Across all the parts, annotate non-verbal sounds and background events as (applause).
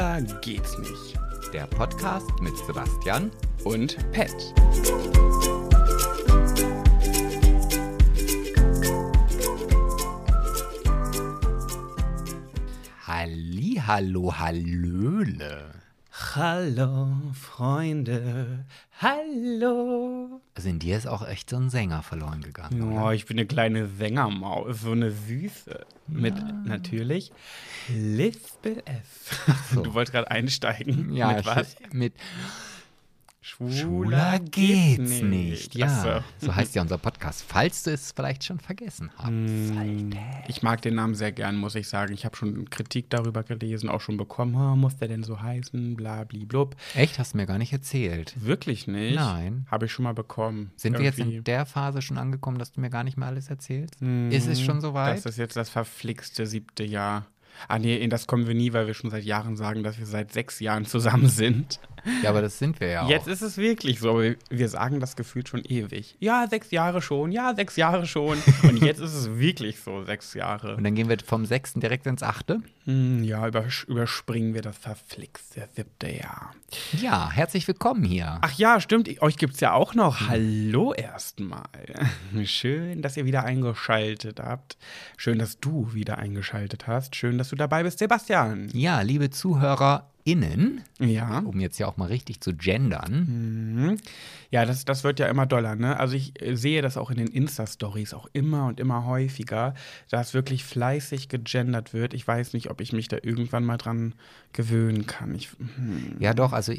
Schwuler geht's nicht. Der Podcast mit Sebastian Und Pet. Halli, hallo, hallöle. Hallo, Freunde. Hallo. Also in dir ist auch echt so ein Sänger verloren gegangen. oder? Oh, ich bin eine kleine Sängermaus, so eine süße. Mit natürlich Lispel F. so. (laughs) Du wolltest gerade einsteigen. Ja, mit was? Mit Schwuler, Schwuler geht's nicht. Ja, Ach so heißt ja unser Podcast. Falls du es vielleicht schon vergessen hast. Hm. Ich mag den Namen sehr gern, muss ich sagen. Ich habe schon Kritik darüber gelesen, auch schon bekommen. Oh, muss der denn so heißen? Blabli-blub. Echt, hast du mir gar nicht erzählt. Wirklich nicht? Nein. Habe ich schon mal bekommen. Sind wir jetzt Irgendwie. in der Phase schon angekommen, dass du mir gar nicht mehr alles erzählst? Mhm. Ist es schon soweit? Das ist jetzt das verflixte siebte Jahr. Ah nee, in das kommen wir nie, weil wir schon seit Jahren sagen, dass wir seit sechs Jahren zusammen sind. Ja, aber das sind wir ja Jetzt auch. ist es wirklich so, aber wir- wir sagen das gefühlt schon ewig. Ja, sechs Jahre schon, ja, sechs Jahre schon. Und (laughs) jetzt ist es wirklich so, sechs Jahre. Und dann gehen wir vom sechsten direkt ins achte. Hm, ja, überspringen wir das verflixte siebte Jahr. Ja, herzlich willkommen hier. Ach ja, stimmt, euch gibt's ja auch noch. Hallo erstmal. (laughs) Schön, dass ihr wieder eingeschaltet habt. Schön, dass du wieder eingeschaltet hast. Schön, dass du dabei bist, Sebastian. Ja, liebe ZuhörerInnen, Ja. um jetzt ja auch mal richtig zu gendern, Mhm. Ja, das, das wird ja immer doller, ne? Also ich äh, sehe das auch in den Insta-Stories auch immer und immer häufiger, dass wirklich fleißig gegendert wird. Ich weiß nicht, ob ich mich da irgendwann mal dran gewöhnen kann. Ich, hm. ja doch, also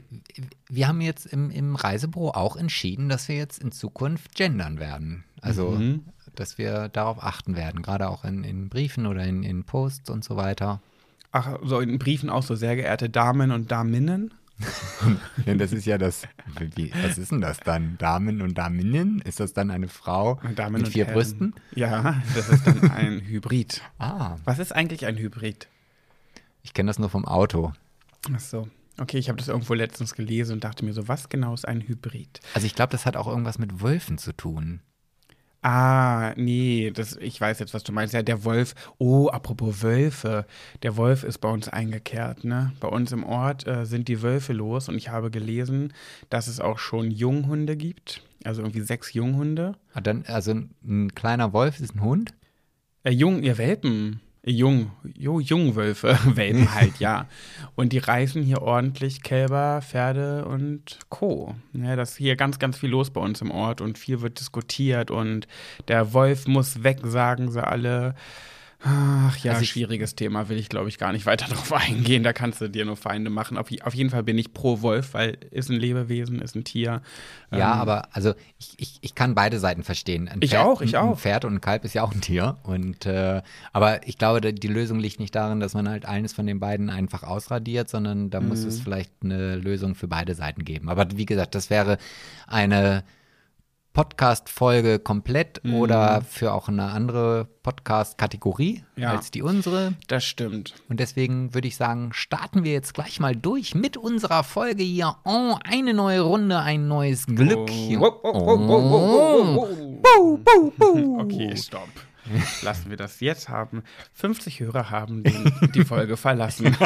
wir haben jetzt im, im Reisebüro auch entschieden, dass wir jetzt in Zukunft gendern werden. Also, Mhm. dass wir darauf achten werden, gerade auch in, in Briefen oder in, in Posts und so weiter. Ach, so in Briefen auch so, sehr geehrte Damen und Daminnen. (laughs) Ja, das ist ja das, wie, was ist denn das dann? Damen und Daminnen? Ist das dann eine Frau Damen mit vier Herren. Brüsten? Ja, das ist dann ein Hybrid. Ah, Was ist eigentlich ein Hybrid? ich kenne das nur vom Auto. Ach so. Okay, ich habe das irgendwo letztens gelesen und dachte mir so, was genau ist ein Hybrid? Also ich glaube, das hat auch irgendwas mit Wölfen zu tun. Ah, nee, das, ich weiß jetzt, was du meinst. Ja, der Wolf. Oh, apropos Wölfe. Der Wolf ist bei uns eingekehrt, ne? Bei uns im Ort äh, sind die Wölfe los und ich habe gelesen, dass es auch schon Junghunde gibt. Also irgendwie sechs Junghunde. Ah, Dann, also ein kleiner Wolf ist ein Hund? Äh, Jung, ihr Welpen. Jung, jo, Jungwölfe. (laughs) Welpen halt, ja. Und die reißen hier ordentlich Kälber, Pferde und Co. Ja, das ist hier ganz, ganz viel los bei uns im Ort und viel wird diskutiert und der Wolf muss weg, sagen sie alle. Ach ja, Also ich- schwieriges Thema, will ich glaube ich gar nicht weiter (laughs) drauf eingehen. Da kannst du dir nur Feinde machen. Auf, auf jeden Fall bin ich pro Wolf, weil ist ein Lebewesen, ist ein Tier. Ja, Ähm, aber also ich, ich, ich kann beide Seiten verstehen. Ein Ich Pferd, auch, ich auch. Ein Pferd und ein Kalb ist ja auch ein Tier. Und äh, aber ich glaube, die Lösung liegt nicht darin, dass man halt eines von den beiden einfach ausradiert, sondern da muss Mhm. es vielleicht eine Lösung für beide Seiten geben. Aber wie gesagt, das wäre eine Podcast-Folge komplett Mhm. oder für auch eine andere Podcast-Kategorie Ja. als die unsere. Das stimmt. Und deswegen würde ich sagen, starten wir jetzt gleich mal durch mit unserer Folge hier. Oh, eine neue Runde, ein neues Glück. hier. Oh, oh, oh, oh, oh, oh. Okay, stopp. Lassen wir das jetzt haben. 50 Hörer haben den, die Folge verlassen. (laughs)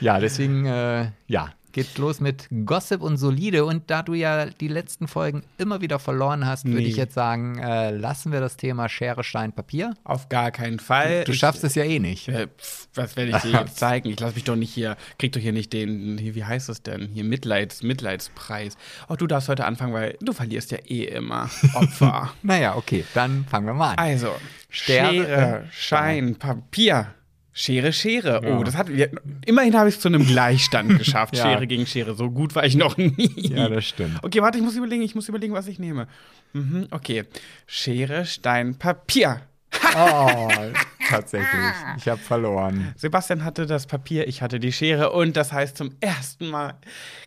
Ja, deswegen, äh, ja, geht los mit Gossip und Solide. Und da du ja die letzten Folgen immer wieder verloren hast, würde Nee. ich jetzt sagen, äh, lassen wir das Thema Schere, Stein, Papier. Auf gar keinen Fall. Du Ich- schaffst es ja eh nicht. Äh, pf, was werde ich dir jetzt (laughs) zeigen? Ich lasse mich doch nicht hier, krieg doch hier nicht den, hier, wie heißt es denn? Hier Mitleids, Mitleidspreis. Oh, du darfst heute anfangen, weil du verlierst ja eh immer. (laughs) Opfer. Naja, okay, dann fangen wir mal an. Also, Schere, Schere, Schein, Papier. Schere, Schere. Oh, das hat wir, immerhin habe ich es zu einem Gleichstand (laughs) geschafft. Ja. Schere gegen Schere. So gut war ich noch nie. Ja, das stimmt. Okay, warte, ich muss überlegen, ich muss überlegen, was ich nehme. Mhm, okay. Schere, Stein, Papier. Oh, (laughs) tatsächlich. Ich habe verloren. Sebastian hatte das Papier, ich hatte die Schere und das heißt, zum ersten Mal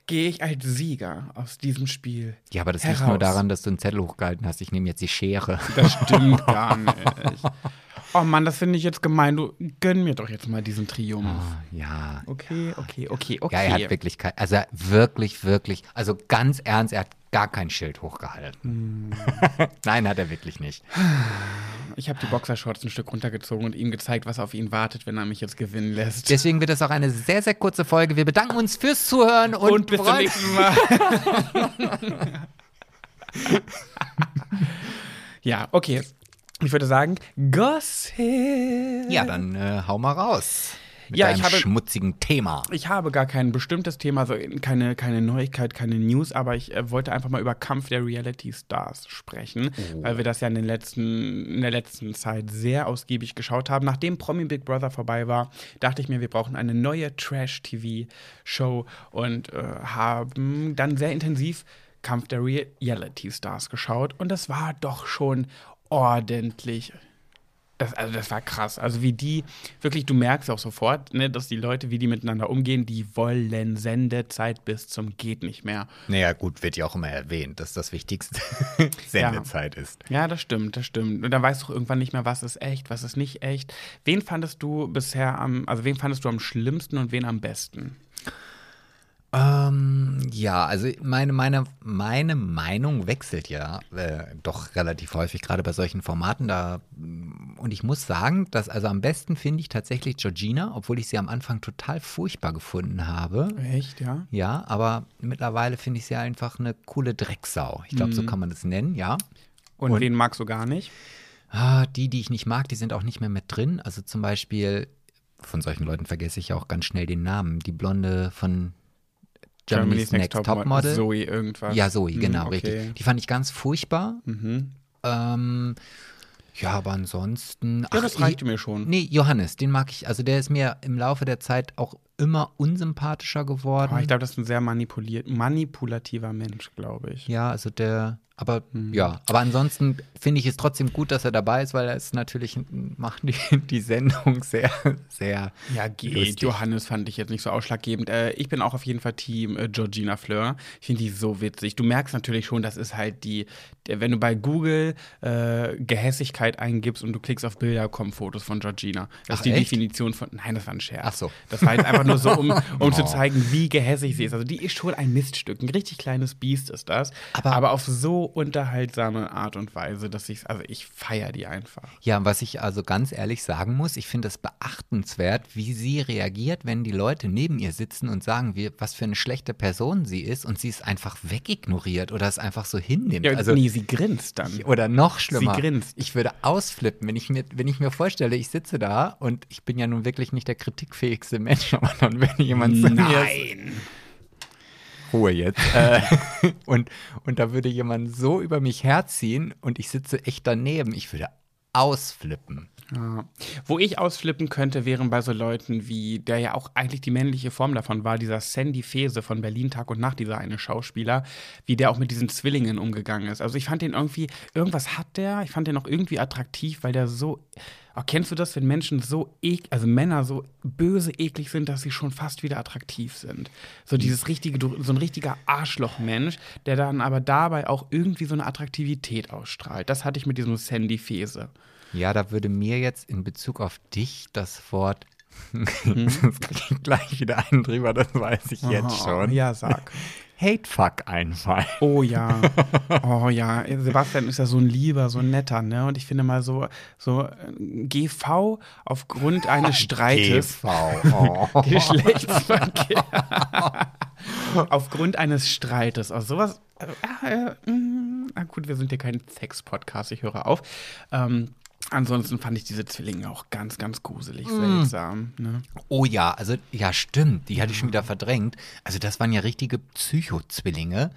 gehe ich als Sieger aus diesem Spiel. Ja, aber das heraus. liegt nur daran, dass du einen Zettel hochgehalten hast. Ich nehme jetzt die Schere. Das stimmt (laughs) gar nicht. Oh Mann, das finde ich jetzt gemein. Du gönn mir doch jetzt mal diesen Triumph. Ah, ja. Okay, okay, okay, okay. Ja, er hat wirklich kein, also wirklich, wirklich, also ganz ernst, er hat gar kein Schild hochgehalten. (laughs) Nein, hat er wirklich nicht. ich habe die Boxershorts ein Stück runtergezogen und ihm gezeigt, was auf ihn wartet, wenn er mich jetzt gewinnen lässt. Deswegen wird es auch eine sehr, sehr kurze Folge. Wir bedanken uns fürs Zuhören und, und bis zum nächsten (laughs) Mal. ja, okay. Ich würde sagen, Gossip. Ja, dann äh, hau mal raus. Mit Ja, deinem ich habe- schmutzigen Thema. Ich habe gar kein bestimmtes Thema, also keine, keine Neuigkeit, keine News, aber ich äh, wollte einfach mal über Kampf der Reality Stars sprechen, weil wir das ja in, den letzten, in der letzten Zeit sehr ausgiebig geschaut haben. Nachdem Promi Big Brother vorbei war, dachte ich mir, wir brauchen eine neue Trash-TV-Show und äh, haben dann sehr intensiv Kampf der Reality Stars geschaut und das war doch schon ordentlich das, also das war krass. Also wie die, wirklich, du merkst auch sofort, ne, dass die Leute, wie die miteinander umgehen, die wollen Sendezeit bis zum geht nicht mehr. Naja, gut, wird ja auch immer erwähnt, dass das Wichtigste (laughs) Sendezeit ist. Ja, das stimmt, das stimmt. Und dann weißt du auch irgendwann nicht mehr, was ist echt, was ist nicht echt. Wen fandest du bisher am, also wen fandest du am schlimmsten und wen am besten? Ähm, ja, also meine, meine, meine Meinung wechselt ja äh, doch relativ häufig, gerade bei solchen Formaten. Da, und ich muss sagen, dass also am besten finde ich tatsächlich Georgina, obwohl ich sie am Anfang total furchtbar gefunden habe. Echt, ja? Ja, aber mittlerweile finde ich sie einfach eine coole Drecksau. Ich glaube, so kann man das nennen, ja. Und, Und- wen magst du gar nicht? Ah, die, die ich nicht mag, die sind auch nicht mehr mit drin. Also zum Beispiel, von solchen Leuten vergesse ich auch ganz schnell den Namen. Die Blonde von Germany's, Next, Topmodel. Zoe irgendwas. Ja, Zoe, Hm, genau, okay. richtig. Die fand ich ganz furchtbar. Mhm. Ähm, ja, aber ansonsten. Ja, das ach, reichte mir schon. Nee, Johannes, den mag ich. Also der ist mir im Laufe der Zeit auch immer unsympathischer geworden. Aber ich glaube, das ist ein sehr manipuliert, manipulativer Mensch, glaube ich. ja, also der. Aber Hm. ja, aber ansonsten finde ich es trotzdem gut, dass er dabei ist, weil er ist natürlich macht die, (laughs) die Sendung sehr, sehr Ja, geht. lustig. Johannes fand ich jetzt nicht so ausschlaggebend. Äh, ich bin auch auf jeden Fall Team äh, Georgina Fleur. Ich finde die so witzig. Du merkst natürlich schon, das ist halt die, der, wenn du bei Google äh, Gehässigkeit eingibst und du klickst auf Bilder, kommen Fotos von Georgina. Das Ach, ist die echt? Definition von, nein, das war ein Scherz. Ach so. Das war jetzt (laughs) einfach nur so, um, um zu (laughs) Oh. zeigen, wie gehässig sie ist. Also die ist schon ein Miststück. Ein richtig kleines Biest ist das. Aber- Aber, auf so unterhaltsame Art und Weise, dass ich, also ich feiere die einfach. Ja, was ich also ganz ehrlich sagen muss, ich finde es beachtenswert, wie sie reagiert, wenn die Leute neben ihr sitzen und sagen, wie, was für eine schlechte Person sie ist und sie es einfach wegignoriert oder es einfach so hinnimmt. Ja, also, nee, sie grinst dann. oder noch schlimmer. Sie grinst. Ich würde ausflippen, wenn ich, mir, wenn ich mir vorstelle, ich sitze da und ich bin ja nun wirklich nicht der kritikfähigste Mensch, (laughs) aber dann wenn jemand zu mir Nein. Ruhe jetzt. (laughs) äh, und, und da würde jemand so über mich herziehen und ich sitze echt daneben. Ich würde ausflippen. Ja. Wo ich ausflippen könnte, wären bei so Leuten wie, der ja auch eigentlich die männliche Form davon war, dieser Sandy Fese von Berlin Tag und Nacht, dieser eine Schauspieler, wie der auch mit diesen Zwillingen umgegangen ist. Also ich fand den irgendwie, irgendwas hat der, ich fand den auch irgendwie attraktiv, weil der so, oh, kennst du das, wenn Menschen so, ek also Männer so böse eklig sind, dass sie schon fast wieder attraktiv sind? So dieses richtige, so ein richtiger Arschlochmensch, der dann aber dabei auch irgendwie so eine Attraktivität ausstrahlt. Das hatte ich mit diesem Sandy Fese. Ja, da würde mir jetzt in Bezug auf dich das Wort. Sonst krieg ich gleich wieder einen drüber, das weiß ich jetzt Oh, schon. Ja, sag. Hatefuck einfallen. Oh ja. (laughs) Oh ja. Sebastian ist ja so ein lieber, so ein netter, ne? Und ich finde mal so, so äh, GV aufgrund eines (laughs) Streites. GV. Oh. (laughs) Geschlechtsverkehr. aufgrund eines Streites. Also sowas. Äh, äh, mm, na gut, wir sind ja kein Sex-Podcast, ich höre auf. Ähm, ansonsten fand ich diese Zwillinge auch ganz, ganz gruselig, seltsam. Ne? Oh ja, also ja, stimmt. Die hatte ich schon wieder verdrängt. Also das waren ja richtige Psycho-Zwillinge.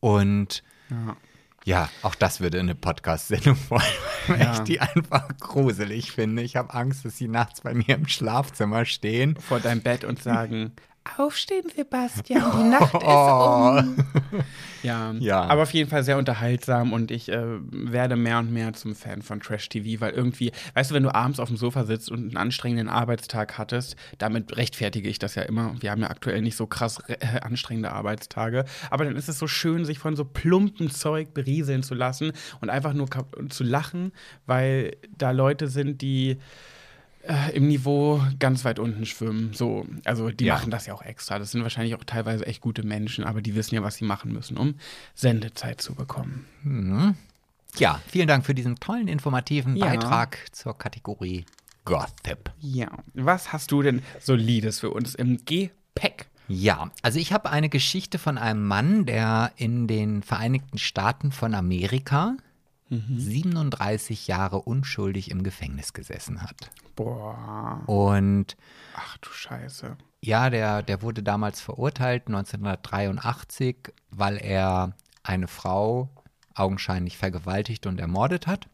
Und Ja. ja, auch das würde eine Podcast-Sendung (laughs) wollen, weil Ja. ich die einfach gruselig finde. Ich habe Angst, dass sie nachts bei mir im Schlafzimmer stehen. Vor deinem Bett und sagen. Aufstehen, Sebastian, die (laughs) Nacht ist um. (laughs) Ja, Ja. aber auf jeden Fall sehr unterhaltsam und ich äh, werde mehr und mehr zum Fan von Trash TV, weil irgendwie, weißt du, wenn du abends auf dem Sofa sitzt und einen anstrengenden Arbeitstag hattest, damit rechtfertige ich das ja immer. Wir haben ja aktuell nicht so krass äh, anstrengende Arbeitstage, aber dann ist es so schön, sich von so plumpen Zeug berieseln zu lassen und einfach nur zu lachen, weil da Leute sind, die äh, im Niveau ganz weit unten schwimmen. So, also die Ja. machen das ja auch extra. Das sind wahrscheinlich auch teilweise echt gute Menschen, aber die wissen ja, was sie machen müssen, um Sendezeit zu bekommen. Mhm. Ja, vielen Dank für diesen tollen, informativen Ja. Beitrag zur Kategorie Gossip. Ja. Was hast du denn Solides für uns im Gepäck? Ja, also ich habe eine Geschichte von einem Mann, der in den Vereinigten Staaten von Amerika 37 Jahre unschuldig im Gefängnis gesessen hat. Boah. Und Ach du Scheiße. ja, der, der wurde damals verurteilt, 1983, weil er eine Frau augenscheinlich vergewaltigt und ermordet hat.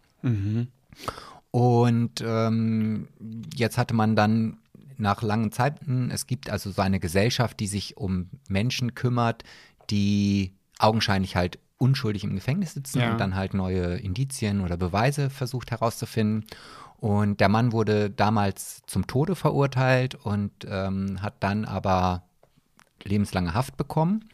Und ähm, jetzt hatte man dann nach langen Zeiten, es gibt also so eine Gesellschaft, die sich um Menschen kümmert, die augenscheinlich halt unschuldig im Gefängnis sitzen Ja. und dann halt neue Indizien oder Beweise versucht herauszufinden. Und der Mann wurde damals zum Tode verurteilt und ähm, hat dann aber lebenslange Haft bekommen.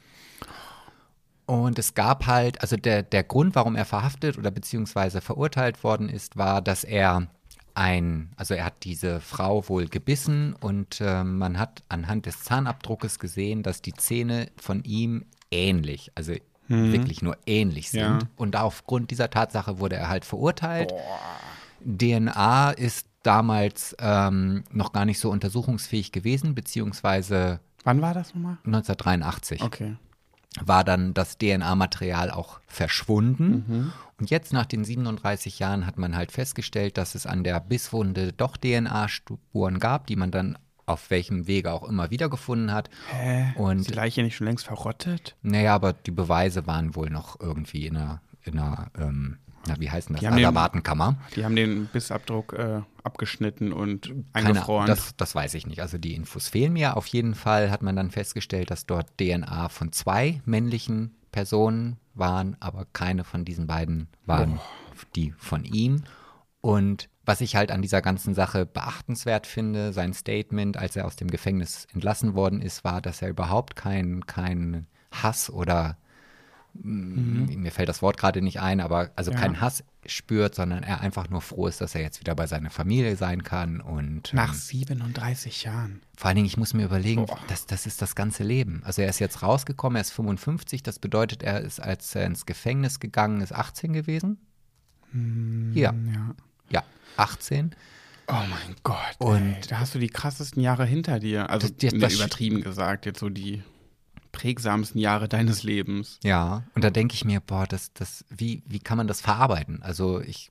Und es gab halt, also der, der Grund, warum er verhaftet oder beziehungsweise verurteilt worden ist, war, dass er ein, also er hat diese Frau wohl gebissen und äh, man hat anhand des Zahnabdruckes gesehen, dass die Zähne von ihm ähnlich, also wirklich nur ähnlich sind. Ja. Und aufgrund dieser Tatsache wurde er halt verurteilt. DNA ist damals ähm, noch gar nicht so untersuchungsfähig gewesen, beziehungsweise Wann war das nochmal? 1983 Okay. war dann das DNA-Material auch verschwunden. Mhm. Und jetzt nach den 37 Jahren hat man halt festgestellt, dass es an der Bisswunde doch DNA-Spuren gab, die man dann auf welchem Wege auch immer wiedergefunden hat. Hä? Und- ist die Leiche nicht schon längst verrottet? Naja, aber die Beweise waren wohl noch irgendwie in einer, in einer ähm, na, wie heißt denn das? Die haben den- Asservatenkammer. Die haben den Bissabdruck äh, abgeschnitten und Keine, eingefroren. das, das weiß ich nicht. Also die Infos fehlen mir. Auf jeden Fall hat man dann festgestellt, dass dort DNA von zwei männlichen Personen waren, aber keine von diesen beiden waren die von ihm. Und was ich halt an dieser ganzen Sache beachtenswert finde, sein Statement, als er aus dem Gefängnis entlassen worden ist, war, dass er überhaupt keinen kein Hass oder mm, mir fällt das Wort gerade nicht ein, aber also Ja. keinen Hass spürt, sondern er einfach nur froh ist, dass er jetzt wieder bei seiner Familie sein kann und Nach ähm, 37 Jahren. vor allen Dingen, ich muss mir überlegen, Boah. das, das ist das ganze Leben. Also er ist jetzt rausgekommen, er ist 55, das bedeutet, er ist, als er ins Gefängnis gegangen ist, 18 gewesen? ja, Ja. ja, 18. Oh mein Gott. Und- ey, da hast du die krassesten Jahre hinter dir. Also Das- das- ne, das- übertrieben gesagt, jetzt so die prägsamsten Jahre deines Lebens. Ja, und da denke ich mir, boah, das, das, wie, wie kann man das verarbeiten? Also ich,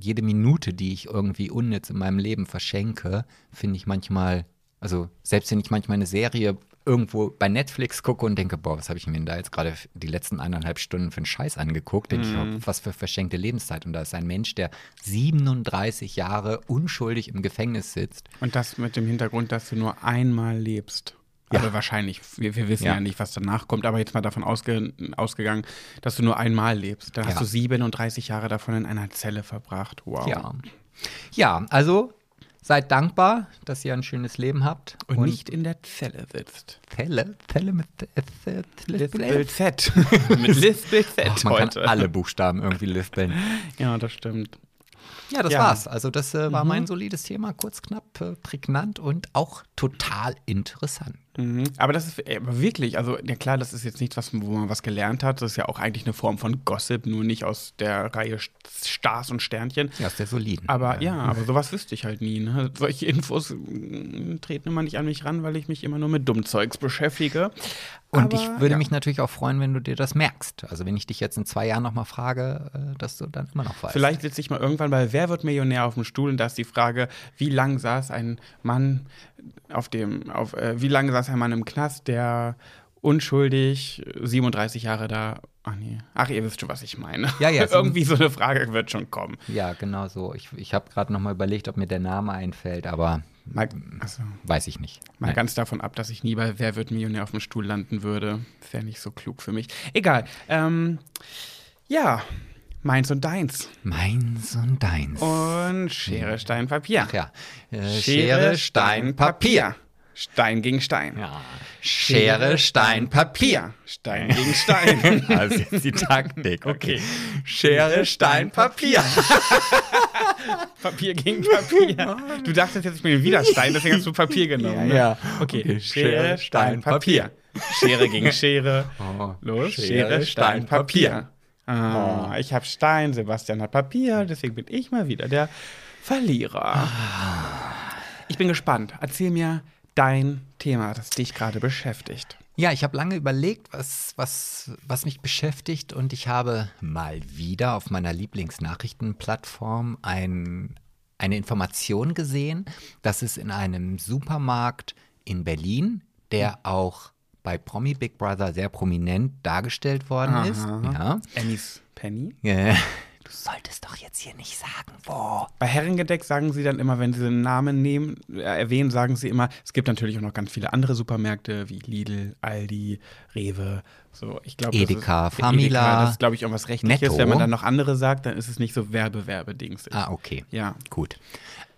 jede Minute, die ich irgendwie unnütz in meinem Leben verschenke, finde ich manchmal, also selbst wenn ich manchmal eine Serie irgendwo bei Netflix gucke und denke, boah, was habe ich mir denn da jetzt gerade die letzten eineinhalb Stunden für einen Scheiß angeguckt, denke ich, oh, was für verschenkte Lebenszeit. Und da ist ein Mensch, der 37 Jahre unschuldig im Gefängnis sitzt. Und das mit dem Hintergrund, dass du nur einmal lebst. Ja. Also wahrscheinlich, wir, wir wissen Ja. ja. nicht, was danach kommt, aber jetzt mal davon ausge, ausgegangen, dass du nur einmal lebst. Dann Ja. hast du 37 Jahre davon in einer Zelle verbracht. Wow. Ja. Ja, also seid dankbar, dass ihr ein schönes Leben habt. Und, nicht in der Zelle sitzt. Fälle, Fälle mit äh, Lispel Z. (laughs) mit Lispel Z Ach, man heute. kann alle Buchstaben irgendwie lispeln. Ja, das stimmt. Ja, das Ja. war's. Also das äh, war mein solides Thema, kurz, knapp, äh, prägnant und auch total interessant. Mhm. Aber das ist äh, aber wirklich, also ja klar, das ist jetzt nichts, was, wo man was gelernt hat. Das ist ja auch eigentlich eine Form von Gossip, nur nicht aus der Reihe St- Stars und Sternchen. Ja, aus der soliden. Aber ja, aber sowas wüsste ich halt nie. Ne? Solche Infos mm, treten immer nicht an mich ran, weil ich mich immer nur mit Dummzeugs beschäftige. Und Aber, ich würde ja. mich natürlich auch freuen, wenn du dir das merkst. Also wenn ich dich jetzt in zwei Jahren nochmal frage, äh, dass du dann immer noch weißt. Vielleicht sitze ich mal irgendwann bei Wer wird Millionär auf dem Stuhl und da ist die Frage, wie lang saß ein Mann auf dem, auf, äh, wie lange saß ein Mann im Knast, der unschuldig 37 Jahre da. Ach nee. Ach, ihr wisst schon, was ich meine. Ja, ja, (laughs) Irgendwie so eine Frage wird schon kommen. Ja, genau so. Ich, ich habe gerade nochmal überlegt, ob mir der Name einfällt, aber Mal, also, weiß ich nicht. mal Nein. ganz davon ab, dass ich nie bei Wer wird Millionär auf dem Stuhl landen würde. Wäre nicht so klug für mich. Egal. Ähm, ja, meins und deins. Meins und deins. Und Schere, Stein, Papier. Ach ja. Äh, Schere, Stein, Papier. Stein gegen Stein. Ja. Schere, Stein, Papier. Stein gegen Stein. (laughs) Also jetzt die Taktik. Okay. Schere, Stein, Papier. (laughs) Papier gegen Papier. Du dachtest jetzt, ich bin wieder Stein, deswegen hast du Papier genommen. ne? Ja. Okay. Okay. Schere, Stein, Papier. Schere gegen Schere. Oh. Los. Schere, Stein, Papier. Ah, Ich habe Stein, Sebastian hat Papier, deswegen bin ich mal wieder der Verlierer. Ich bin gespannt. Erzähl mir dein Thema, das dich gerade beschäftigt. Ja, ich habe lange überlegt, was, was, was mich beschäftigt und ich habe mal wieder auf meiner Lieblingsnachrichtenplattform ein, eine Information gesehen, dass es in einem Supermarkt in Berlin, der auch bei Promi Big Brother sehr prominent dargestellt worden ist, ja, Annie's Penny. äh, du solltest doch jetzt hier nicht sagen, wo. Bei Herrengedeck sagen sie dann immer, wenn sie einen Namen nehmen, äh, erwähnen, sagen sie immer, es gibt natürlich auch noch ganz viele andere Supermärkte wie Lidl, Aldi, Rewe. So, ich glaube, Edeka, das ist, Famila, Edeka, das ist, glaube ich, irgendwas Rechtliches. Netto. Wenn man dann noch andere sagt, dann ist es nicht so Werbewerbedings. Ah, okay. Ja. Gut.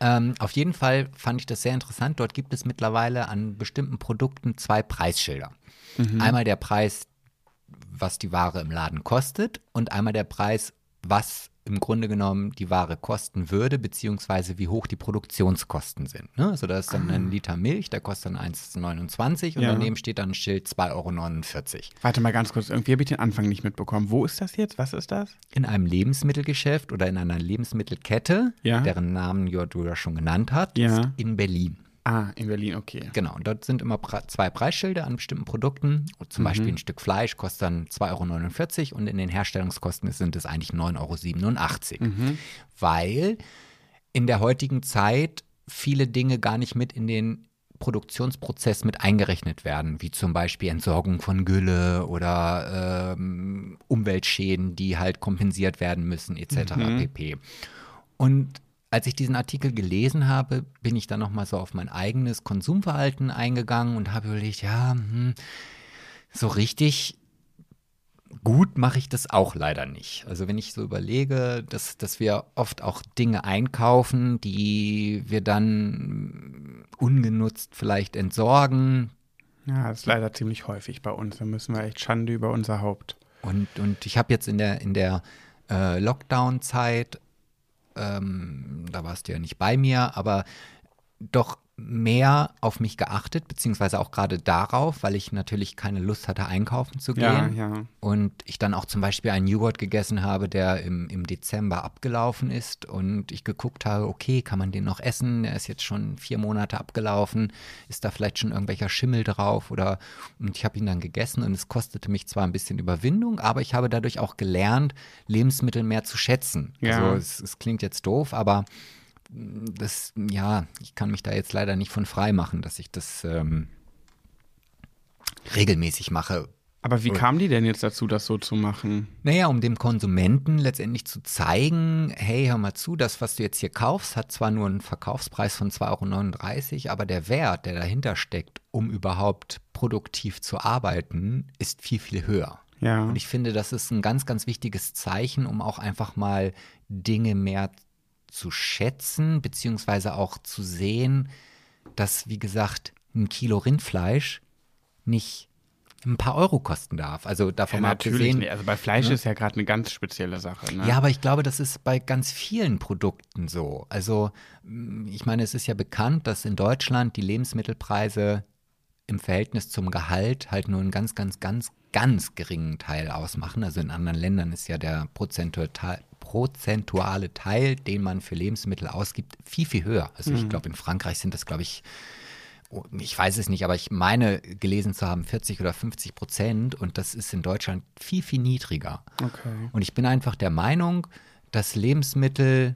Ähm, auf jeden Fall fand ich das sehr interessant. Dort gibt es mittlerweile an bestimmten Produkten zwei Preisschilder. Einmal der Preis, was die Ware im Laden kostet und einmal der Preis, was im Grunde genommen die Ware kosten würde, beziehungsweise wie hoch die Produktionskosten sind. Ne? Also da ist dann ein Liter Milch, der kostet dann 1,29 und Ja. daneben steht dann ein Schild 2,49 Euro. Warte mal ganz kurz, irgendwie habe ich den Anfang nicht mitbekommen. Wo ist das jetzt? Was ist das? In einem Lebensmittelgeschäft oder in einer Lebensmittelkette, Ja. deren Namen du ja schon genannt hast, Ja. in Berlin. Ah, in Berlin, okay. Genau, und dort sind immer zwei Preisschilder an bestimmten Produkten. Zum Mhm. Beispiel ein Stück Fleisch kostet dann 2,49 Euro und in den Herstellungskosten sind es eigentlich 9,87 Euro. Mhm. Weil in der heutigen Zeit viele Dinge gar nicht mit in den Produktionsprozess mit eingerechnet werden, wie zum Beispiel Entsorgung von Gülle oder ähm, Umweltschäden, die halt kompensiert werden müssen, etc. Mhm. pp. Und als ich diesen Artikel gelesen habe, bin ich dann nochmal so auf mein eigenes Konsumverhalten eingegangen und habe überlegt, ja, hm, so richtig gut mache ich das auch leider nicht. Also wenn ich so überlege, dass, dass wir oft auch Dinge einkaufen, die wir dann ungenutzt vielleicht entsorgen. Ja, das ist leider ziemlich häufig bei uns. Da müssen wir echt Schande über unser Haupt. Und, und ich habe jetzt in der, in der äh, Lockdown-Zeit, ähm, da warst du ja nicht bei mir, aber doch mehr auf mich geachtet, beziehungsweise auch gerade darauf, weil ich natürlich keine Lust hatte, einkaufen zu Ja, gehen. ja. Und ich dann auch zum Beispiel einen Joghurt gegessen habe, der im, im Dezember abgelaufen ist. Und ich geguckt habe, okay, kann man den noch essen? Der ist jetzt schon vier Monate abgelaufen. Ist da vielleicht schon irgendwelcher Schimmel drauf? Oder und ich habe ihn dann gegessen und es kostete mich zwar ein bisschen Überwindung, aber ich habe dadurch auch gelernt, Lebensmittel mehr zu schätzen. Ja. Also es, es klingt jetzt doof, aber das, ja, ich kann mich da jetzt leider nicht von frei machen, dass ich das ähm, regelmäßig mache, Aber wie kamen die denn jetzt dazu, das so zu machen? naja, um dem Konsumenten letztendlich zu zeigen, hey, hör mal zu, das, was du jetzt hier kaufst, hat zwar nur einen Verkaufspreis von 2,39 Euro, aber der Wert, der dahinter steckt, um überhaupt produktiv zu arbeiten, ist viel, viel höher. Ja. Und ich finde, das ist ein ganz, ganz wichtiges Zeichen, um auch einfach mal Dinge mehr zu schätzen, beziehungsweise auch zu sehen, dass, wie gesagt, ein Kilo Rindfleisch nicht ein paar Euro kosten darf. Also davon Ja, mal natürlich abgesehen. nicht. Also bei Fleisch ist ja gerade eine ganz spezielle Sache. Ne? Ja, aber ich glaube, das ist bei ganz vielen Produkten so. Also, mh, ich meine, es ist ja bekannt, dass in Deutschland die Lebensmittelpreise im Verhältnis zum Gehalt halt nur einen ganz, ganz, ganz, ganz geringen Teil ausmachen. Also in anderen Ländern ist ja der prozentual, prozentuale Teil, den man für Lebensmittel ausgibt, viel, viel höher. Also ich glaube, in Frankreich sind das, glaube ich, oh, ich weiß es nicht, aber ich meine gelesen zu haben, 40 oder 50 Prozent und das ist in Deutschland viel, viel niedriger. Okay. Und ich bin einfach der Meinung, dass Lebensmittel,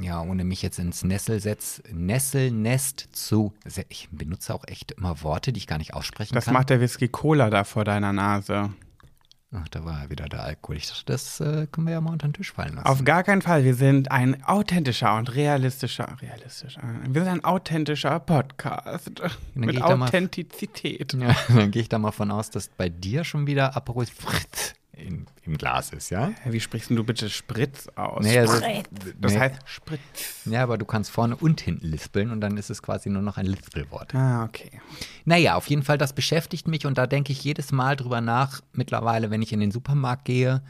ja, ohne mich jetzt ins Nesselsetz, Nesselnest zu, ich benutze auch echt immer Worte, die ich gar nicht aussprechen Das kann. macht der Whisky Cola da vor deiner Nase. Ach, da war wieder der Alkohol. Ich dachte, das äh, können wir ja mal unter den Tisch fallen lassen. Auf gar keinen Fall. Wir sind ein authentischer und realistischer, realistischer. Wir sind ein authentischer Podcast (laughs) mit da mal- Authentizität. (laughs) ja, dann gehe ich da mal von aus, dass bei dir schon wieder Aperol Spritz in, im Glas ist, ja? Wie sprichst denn du bitte Spritz aus? Nee, also- das nee. heißt Spritz. Ja, aber du kannst vorne und hinten lispeln und dann ist es quasi nur noch ein Lispelwort. Ah, okay. Naja, auf jeden Fall, das beschäftigt mich und da denke ich jedes Mal drüber nach, mittlerweile, wenn ich in den Supermarkt gehe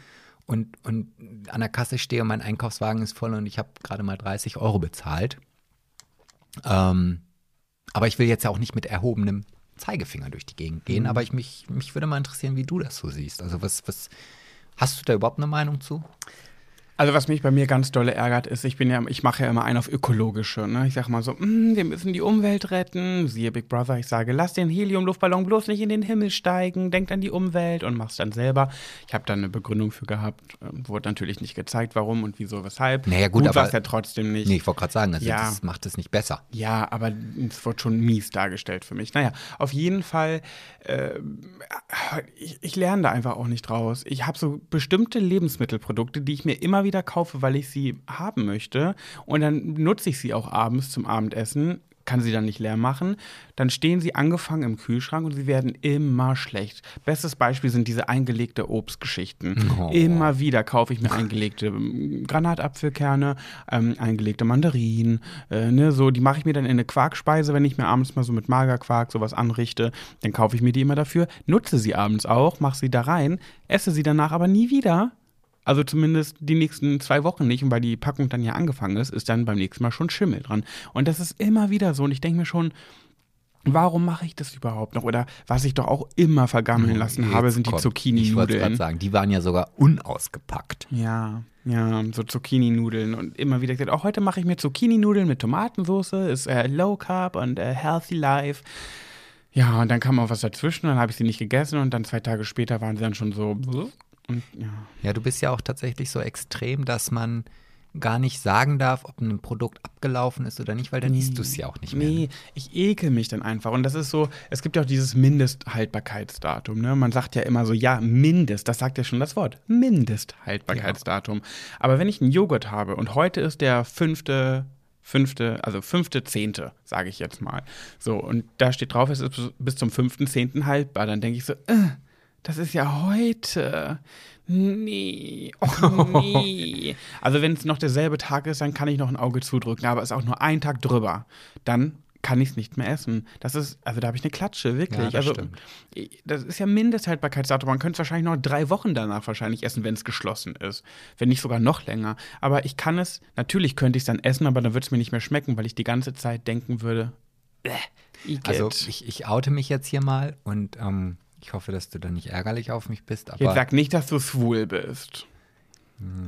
und, und an der Kasse stehe und mein Einkaufswagen ist voll und ich habe gerade mal 30 Euro bezahlt. Ähm, aber ich will jetzt ja auch nicht mit erhobenem Zeigefinger durch die Gegend gehen, aber ich mich, mich würde mal interessieren, wie du das so siehst. Also was, was, Hast du da überhaupt eine Meinung zu? Also was mich bei mir ganz dolle ärgert, ist, ich bin ja, ich mache ja immer einen auf ökologische. Ne? Ich sage mal so, mm, wir müssen die Umwelt retten. Siehe Big Brother, ich sage, lass den Helium-Luftballon bloß nicht in den Himmel steigen, denkt an die Umwelt und mach's dann selber. Ich habe da eine Begründung für gehabt, ähm, wurde natürlich nicht gezeigt, warum und wieso, weshalb. Naja, gut, aber war's ja trotzdem nicht. Nee, ich wollte gerade sagen, also Ja. das macht es nicht besser. Ja, aber es wird schon mies dargestellt für mich. Naja, auf jeden Fall, äh, ich, ich lerne da einfach auch nicht draus. Ich habe so bestimmte Lebensmittelprodukte, die ich mir immer wieder kaufe, weil ich sie haben möchte. Und dann nutze ich sie auch abends zum Abendessen, kann sie dann nicht leer machen. Dann stehen sie angefangen im Kühlschrank und sie werden immer schlecht. Bestes Beispiel sind diese eingelegte Obstgeschichten. Oh. Immer wieder kaufe ich mir eingelegte ähm, Granatapfelkerne, ähm, eingelegte Mandarinen, äh, ne, so, die mache ich mir dann in eine Quarkspeise, wenn ich mir abends mal so mit Magerquark sowas anrichte, dann kaufe ich mir die immer dafür, nutze sie abends auch, mache sie da rein, esse sie danach aber nie wieder. Also zumindest die nächsten zwei Wochen nicht. Und weil die Packung dann ja angefangen ist, ist dann beim nächsten Mal schon Schimmel dran. Und das ist immer wieder so. Und ich denke mir schon, warum mache ich das überhaupt noch? Oder was ich doch auch immer vergammeln lassen habe, Jetzt sind die kommt- Ich wollte gerade Zucchini-Nudeln. sagen, die waren ja sogar unausgepackt. Ja, ja, so Zucchini-Nudeln und immer wieder gesagt, auch heute mache ich mir Zucchini-Nudeln mit Tomatensauce, ist äh, Low Carb und äh, Healthy Life. Ja, und dann kam auch was dazwischen, dann habe ich sie nicht gegessen und dann zwei Tage später waren sie dann schon so. Und ja. Ja, du bist ja auch tatsächlich so extrem, dass man gar nicht sagen darf, ob ein Produkt abgelaufen ist oder nicht, weil dann isst du es ja auch nicht mehr. Nee, ich ekel mich dann einfach. Und das ist so, es gibt ja auch dieses Mindesthaltbarkeitsdatum. Ne? Man sagt ja immer so, ja, Mindest, das sagt ja schon das Wort. Mindesthaltbarkeitsdatum. Aber wenn ich einen Joghurt habe und heute ist der fünfte, fünfte, also fünfte, zehnte, sage ich jetzt mal. So, und da steht drauf, es ist bis- bis zum fünften, zehnten haltbar. Dann denke ich so, äh, das ist ja heute. Nee, oh (laughs) nee. Also wenn es noch derselbe Tag ist, dann kann ich noch ein Auge zudrücken, aber ist auch nur ein Tag drüber. Dann kann ich es nicht mehr essen. Das ist, also da habe ich eine Klatsche, wirklich. Ja, das also stimmt. das ist ja Mindesthaltbarkeitsdatum. Man könnte es wahrscheinlich noch drei Wochen danach wahrscheinlich essen, wenn es geschlossen ist. Wenn nicht sogar noch länger. Aber ich kann es, natürlich könnte ich es dann essen, aber dann würde es mir nicht mehr schmecken, weil ich die ganze Zeit denken würde, äh. Also ich, ich oute mich jetzt hier mal und ähm, ich hoffe, dass du dann nicht ärgerlich auf mich bist. Jetzt Aber sag nicht, dass du schwul bist.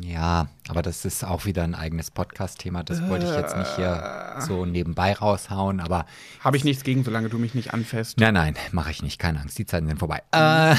ja, aber das ist auch wieder ein eigenes Podcast-Thema. Das wollte ich jetzt nicht hier so nebenbei raushauen. Aber Habe ich nichts gegen, solange du mich nicht anfasst. nein, nein, mache ich nicht. Keine Angst, die Zeiten sind vorbei. Äh,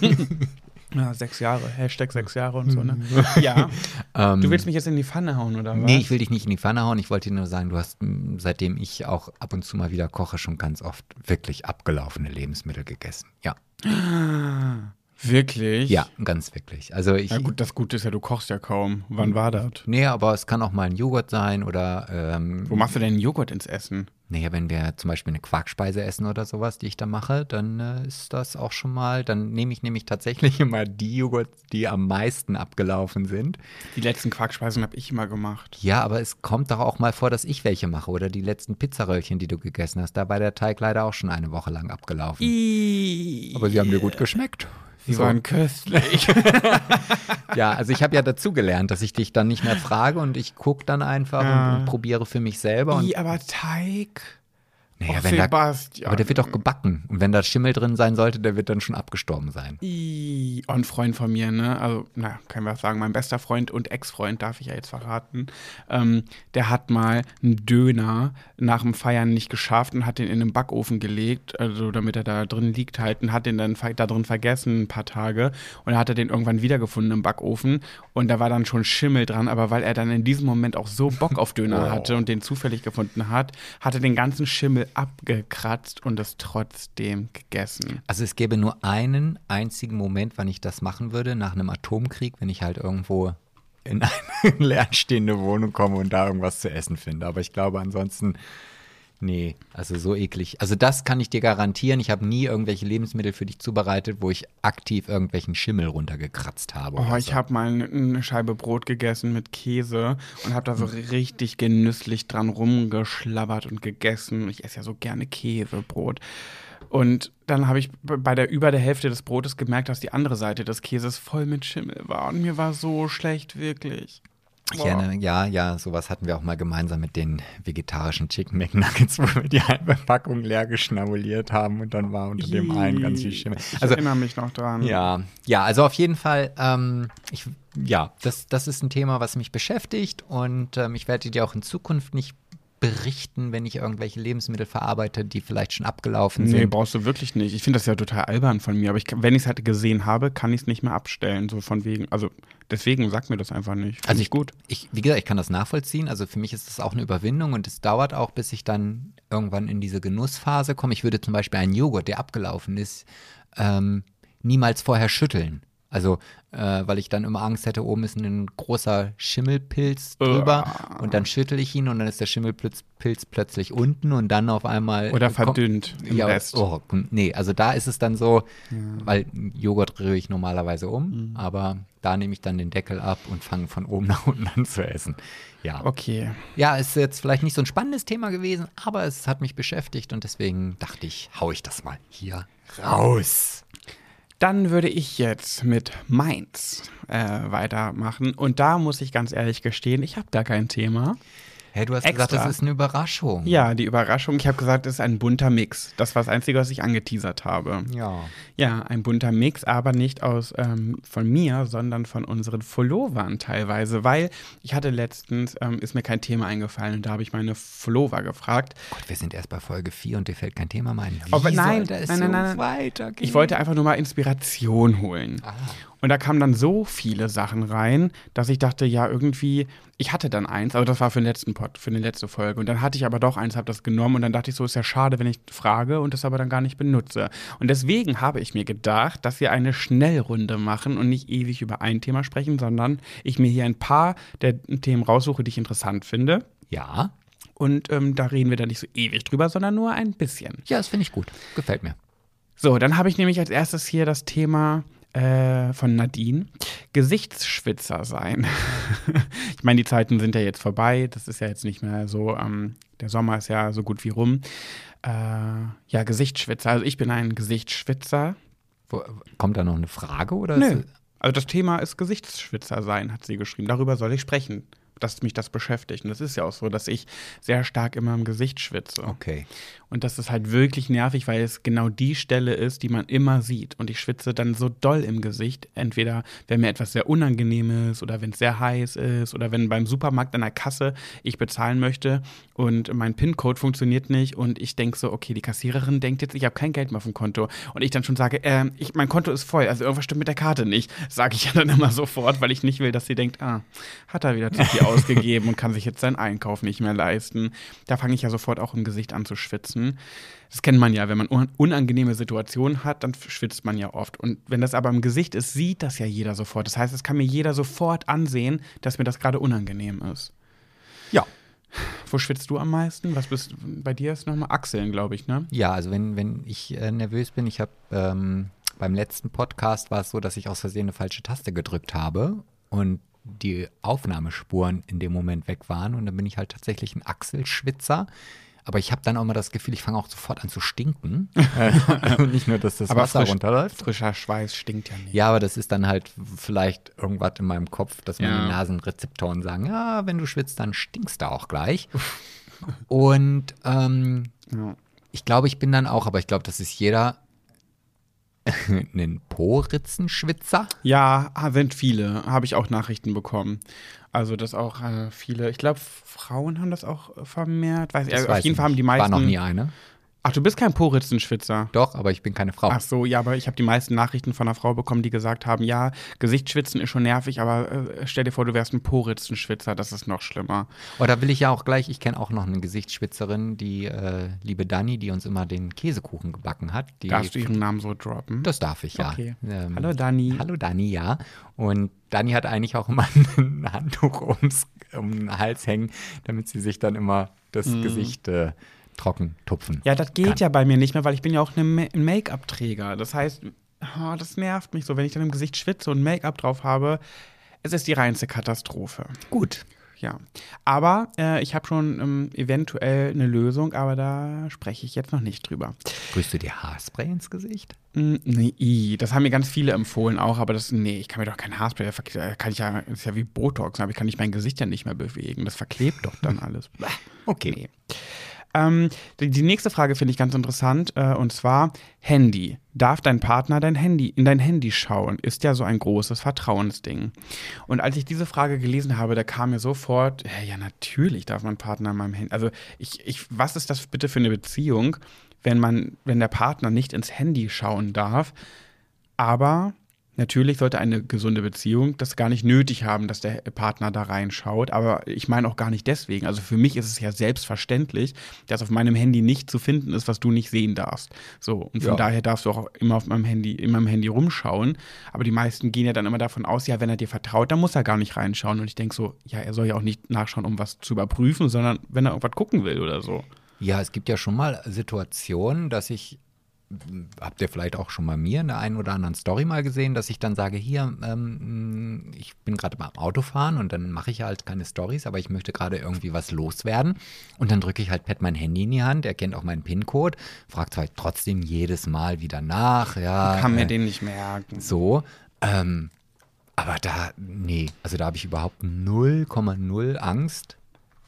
(laughs) (laughs) Ja, sechs Jahre, Hashtag sechs Jahre und so, ne? (laughs) Ja. du willst mich jetzt in die Pfanne hauen, oder was? Ähm, nee, ich will dich nicht in die Pfanne hauen. Ich wollte dir nur sagen, du hast, m, seitdem ich auch ab und zu mal wieder koche, schon ganz oft wirklich abgelaufene Lebensmittel gegessen. Ja, (gasps) Wirklich? ja, ganz wirklich. Also ich, Ja, gut, das Gute ist ja, du kochst ja kaum. Wann war das? nee, aber es kann auch mal ein Joghurt sein oder ähm, Wo machst du denn Joghurt ins Essen? Naja, wenn wir zum Beispiel eine Quarkspeise essen oder sowas, die ich da mache, dann äh, ist das auch schon mal, dann nehme ich nämlich tatsächlich (laughs) immer die Joghurts, die am meisten abgelaufen sind. Die letzten Quarkspeisen habe ich immer gemacht. Ja, aber es kommt doch auch mal vor, dass ich welche mache oder die letzten Pizzaröllchen, die du gegessen hast. Da war der Teig leider auch schon eine Woche lang abgelaufen. Aber sie haben dir gut geschmeckt. Die So. waren köstlich. (laughs) Ja, also ich habe ja dazugelernt, dass ich dich dann nicht mehr frage und ich gucke dann einfach und, und probiere für mich selber. Ih, aber Teig. Naja, Och, wenn da, Sebastian. aber der wird doch gebacken. Und wenn da Schimmel drin sein sollte, der wird dann schon abgestorben sein. Ein Freund von mir, ne? Also, na, können wir sagen, mein bester Freund und Ex-Freund, darf ich ja jetzt verraten. Ähm, der hat mal einen Döner nach dem Feiern nicht geschafft und hat den in den Backofen gelegt, also damit er da drin liegt halt, und hat den dann da drin vergessen ein paar Tage. Und dann hat er den irgendwann wiedergefunden im Backofen und da war dann schon Schimmel dran, aber weil er dann in diesem Moment auch so Bock auf Döner (laughs) hatte und den zufällig gefunden hat, hat er den ganzen Schimmel abgekratzt und es trotzdem gegessen. Also es gäbe nur einen einzigen Moment, wann ich das machen würde, nach einem Atomkrieg, wenn ich halt irgendwo in eine (laughs) leerstehende Wohnung komme und da irgendwas zu essen finde. Aber ich glaube ansonsten, nee, also so eklig. Also das kann ich dir garantieren. Ich habe nie irgendwelche Lebensmittel für dich zubereitet, wo ich aktiv irgendwelchen Schimmel runtergekratzt habe. Oh, ich so. habe mal eine- Scheibe Brot gegessen mit Käse und habe da so richtig genüsslich dran rumgeschlabbert und gegessen. Ich esse ja so gerne Käsebrot. Und dann habe ich bei der über der Hälfte des Brotes gemerkt, dass die andere Seite des Käses voll mit Schimmel war. Und mir war so schlecht, wirklich. Ich erinnere, ja, ja, sowas hatten wir auch mal gemeinsam mit den vegetarischen Chicken McNuggets, (laughs) wo wir die halbe Packung leer geschnabuliert haben und dann war unter dem einen ganz viel Schimmel. Ich Also, erinnere mich noch dran. ja, ja, also auf jeden Fall, ähm, ich, ja, das, das ist ein Thema, was mich beschäftigt und ähm, ich werde dir auch in Zukunft nicht berichten, wenn ich irgendwelche Lebensmittel verarbeite, die vielleicht schon abgelaufen Nee, sind. brauchst du wirklich nicht. Ich finde das ja total albern von mir, aber ich, wenn ich es halt gesehen habe, kann ich es nicht mehr abstellen. So von wegen, also deswegen sag mir das einfach nicht. Find Also ich gut. Ich, wie gesagt, ich kann das nachvollziehen. Also für mich ist das auch eine Überwindung und es dauert auch, bis ich dann irgendwann in diese Genussphase komme. Ich würde zum Beispiel einen Joghurt, der abgelaufen ist, ähm, niemals vorher schütteln. Also, äh, weil ich dann immer Angst hätte, oben ist ein großer Schimmelpilz drüber und dann schüttel ich ihn und dann ist der Schimmelpilz Pilz plötzlich unten und dann auf einmal. Oder kommt- verdünnt im ja, Rest. Oh, nee, also da ist es dann so, weil Joghurt rühre ich normalerweise um, Mhm. aber da nehme ich dann den Deckel ab und fange von oben (laughs) nach unten an zu essen. Ja. Okay. Ja, ist jetzt vielleicht nicht so ein spannendes Thema gewesen, aber es hat mich beschäftigt und deswegen dachte ich, hau ich das mal hier raus. Dann würde ich jetzt mit Mainz äh, weitermachen. Und da muss ich ganz ehrlich gestehen, ich habe gar kein Thema. Hey, du hast gesagt, Extra. das ist eine Überraschung. Ja, die Überraschung, ich habe gesagt, es ist ein bunter Mix. Das war das Einzige, was ich angeteasert habe. Ja. Ja, ein bunter Mix, aber nicht aus ähm, von mir, sondern von unseren Followern teilweise, weil ich hatte letztens, ähm, ist mir kein Thema eingefallen und da habe ich meine Follower gefragt. Gott, wir sind erst bei Folge 4 und dir fällt kein Thema mehr ein. Wie Aber nein, nein, nein, nein, nein. Ich wollte einfach nur mal Inspiration holen. Ah. Und da kamen dann so viele Sachen rein, dass ich dachte, ja, irgendwie, ich hatte dann eins, aber das war für den letzten Pod, für die letzte Folge. Und dann hatte ich aber doch eins, habe das genommen und dann dachte ich so, ist ja schade, wenn ich frage und das aber dann gar nicht benutze. Und deswegen habe ich mir gedacht, dass wir eine Schnellrunde machen und nicht ewig über ein Thema sprechen, sondern ich mir hier ein paar der Themen raussuche, die ich interessant finde. Ja. Und ähm, da reden wir dann nicht so ewig drüber, sondern nur ein bisschen. Ja, das finde ich gut. Gefällt mir. So, dann habe ich nämlich als erstes hier das Thema äh, von Nadine. Gesichtsschwitzer sein. (laughs) ich meine, die Zeiten sind ja jetzt vorbei. Das ist ja jetzt nicht mehr so. Ähm, der Sommer ist ja so gut wie rum. Äh, ja, Gesichtsschwitzer. Also ich bin ein Gesichtsschwitzer. Wo, kommt da noch eine Frage oder? Nö. ist- Also das Thema ist Gesichtsschwitzer sein, hat sie geschrieben. Darüber soll ich sprechen, dass mich das beschäftigt. Und das ist ja auch so, dass ich sehr stark immer im Gesicht schwitze. Okay. Und das ist halt wirklich nervig, weil es genau die Stelle ist, die man immer sieht. Und ich schwitze dann so doll im Gesicht. Entweder, wenn mir etwas sehr unangenehm ist oder wenn es sehr heiß ist oder wenn beim Supermarkt an der Kasse ich bezahlen möchte und mein PIN-Code funktioniert nicht und ich denke so, okay, die Kassiererin denkt jetzt, ich habe kein Geld mehr auf dem Konto. Und ich dann schon sage, ähm, ich, mein Konto ist voll, also irgendwas stimmt mit der Karte nicht. Sage ich ja (laughs) dann immer sofort, weil ich nicht will, dass sie denkt, ah, hat er wieder zu viel (laughs) ausgegeben und kann sich jetzt seinen Einkauf nicht mehr leisten. Da fange ich ja sofort auch im Gesicht an zu schwitzen. Das kennt man ja, wenn man un unangenehme Situationen hat, dann schwitzt man ja oft. Und wenn das aber im Gesicht ist, sieht das ja jeder sofort. Das heißt, es kann mir jeder sofort ansehen, dass mir das gerade unangenehm ist. Ja. Wo schwitzt du am meisten? Was bist bei dir ist nochmal Achseln, glaube ich, ne? Ja, also wenn, wenn ich äh, nervös bin, ich habe ähm, beim letzten Podcast war es so, dass ich aus Versehen eine falsche Taste gedrückt habe und die Aufnahmespuren in dem Moment weg waren und dann bin ich halt tatsächlich ein Achselschwitzer. Aber ich habe dann auch mal das Gefühl, ich fange auch sofort an zu stinken. (laughs) Äh, nicht nur, dass das Aber Wasser frisch- runterläuft. Frischer Schweiß stinkt ja nicht. Ja, aber das ist dann halt vielleicht irgendwas in meinem Kopf, dass Ja. meine Nasenrezeptoren sagen, ja, wenn du schwitzt, dann stinkst du auch gleich. Und ähm, Ja. ich glaube, ich bin dann auch, aber ich glaube, das ist jeder (laughs) ein Po-Ritzenschwitzer. Ja, sind viele. Habe ich auch Nachrichten bekommen. Also, dass auch äh, viele, ich glaube, Frauen haben das auch äh, vermehrt. Weiß, Das äh, weiß auf jeden ich Fall haben die meisten. War noch nie eine. Ach, du bist kein Poritzenschwitzer. Doch, aber ich bin keine Frau. Ach so, ja, aber ich habe die meisten Nachrichten von einer Frau bekommen, die gesagt haben, ja, Gesichtsschwitzen ist schon nervig, aber äh, stell dir vor, du wärst ein Poritzenschwitzer, das ist noch schlimmer. Oh, da will ich ja auch gleich, ich kenne auch noch eine Gesichtsschwitzerin, die äh, liebe Dani, die uns immer den Käsekuchen gebacken hat. Darfst du ihren Namen so droppen? Das darf ich, ja. Okay. Ähm, Hallo Dani. Hallo Dani, ja. Und Dani hat eigentlich auch immer (laughs) ein Handtuch ums, um den Hals hängen, damit sie sich dann immer das Gesicht äh, trocken tupfen. Ja, das geht kann. ja bei mir nicht mehr, weil ich bin ja auch Ma- ein Make-up-Träger. Das heißt, oh, das nervt mich so, wenn ich dann im Gesicht schwitze und Make-up drauf habe. Es ist die reinste Katastrophe. Gut. ja. Aber äh, ich habe schon ähm, eventuell eine Lösung, aber da spreche ich jetzt noch nicht drüber. Sprühst du dir Haarspray ins Gesicht? Mm, nee, das haben mir ganz viele empfohlen auch, aber das, nee, ich kann mir doch kein Haarspray, kann ich ja, ist ja wie Botox, aber ich kann nicht mein Gesicht ja nicht mehr bewegen. Das verklebt doch dann (laughs) alles. Okay. Nee. Ähm, die, die, nächste Frage finde ich ganz interessant äh, und zwar Handy. Darf dein Partner dein Handy in dein Handy schauen? Ist ja so ein großes Vertrauensding. Und als ich diese Frage gelesen habe, da kam mir sofort, ja, ja natürlich darf mein Partner in meinem Handy. Also ich, ich, was ist das bitte für eine Beziehung, wenn man, wenn der Partner nicht ins Handy schauen darf, aber Natürlich sollte eine gesunde Beziehung das gar nicht nötig haben, dass der Partner da reinschaut. Aber ich meine auch gar nicht deswegen. Also für mich ist es ja selbstverständlich, dass auf meinem Handy nicht zu finden ist, was du nicht sehen darfst. So. Und von ja. daher darfst du auch immer auf meinem Handy, in meinem Handy rumschauen. Aber die meisten gehen ja dann immer davon aus, ja, wenn er dir vertraut, dann muss er gar nicht reinschauen. Und ich denke so, ja, er soll ja auch nicht nachschauen, um was zu überprüfen, sondern wenn er irgendwas gucken will oder so. Ja, es gibt ja schon mal Situationen, dass ich habt ihr vielleicht auch schon mal mir in der einen oder anderen Story mal gesehen, dass ich dann sage, hier, ähm, ich bin gerade beim Autofahren und dann mache ich halt keine Stories, aber ich möchte gerade irgendwie was loswerden und dann drücke ich halt Pat mein Handy in die Hand, er kennt auch meinen PIN-Code, fragt zwar trotzdem jedes Mal wieder nach, ja. Kann äh, mir den nicht merken. So, ähm, aber da, nee, also da habe ich überhaupt 0,0 Angst,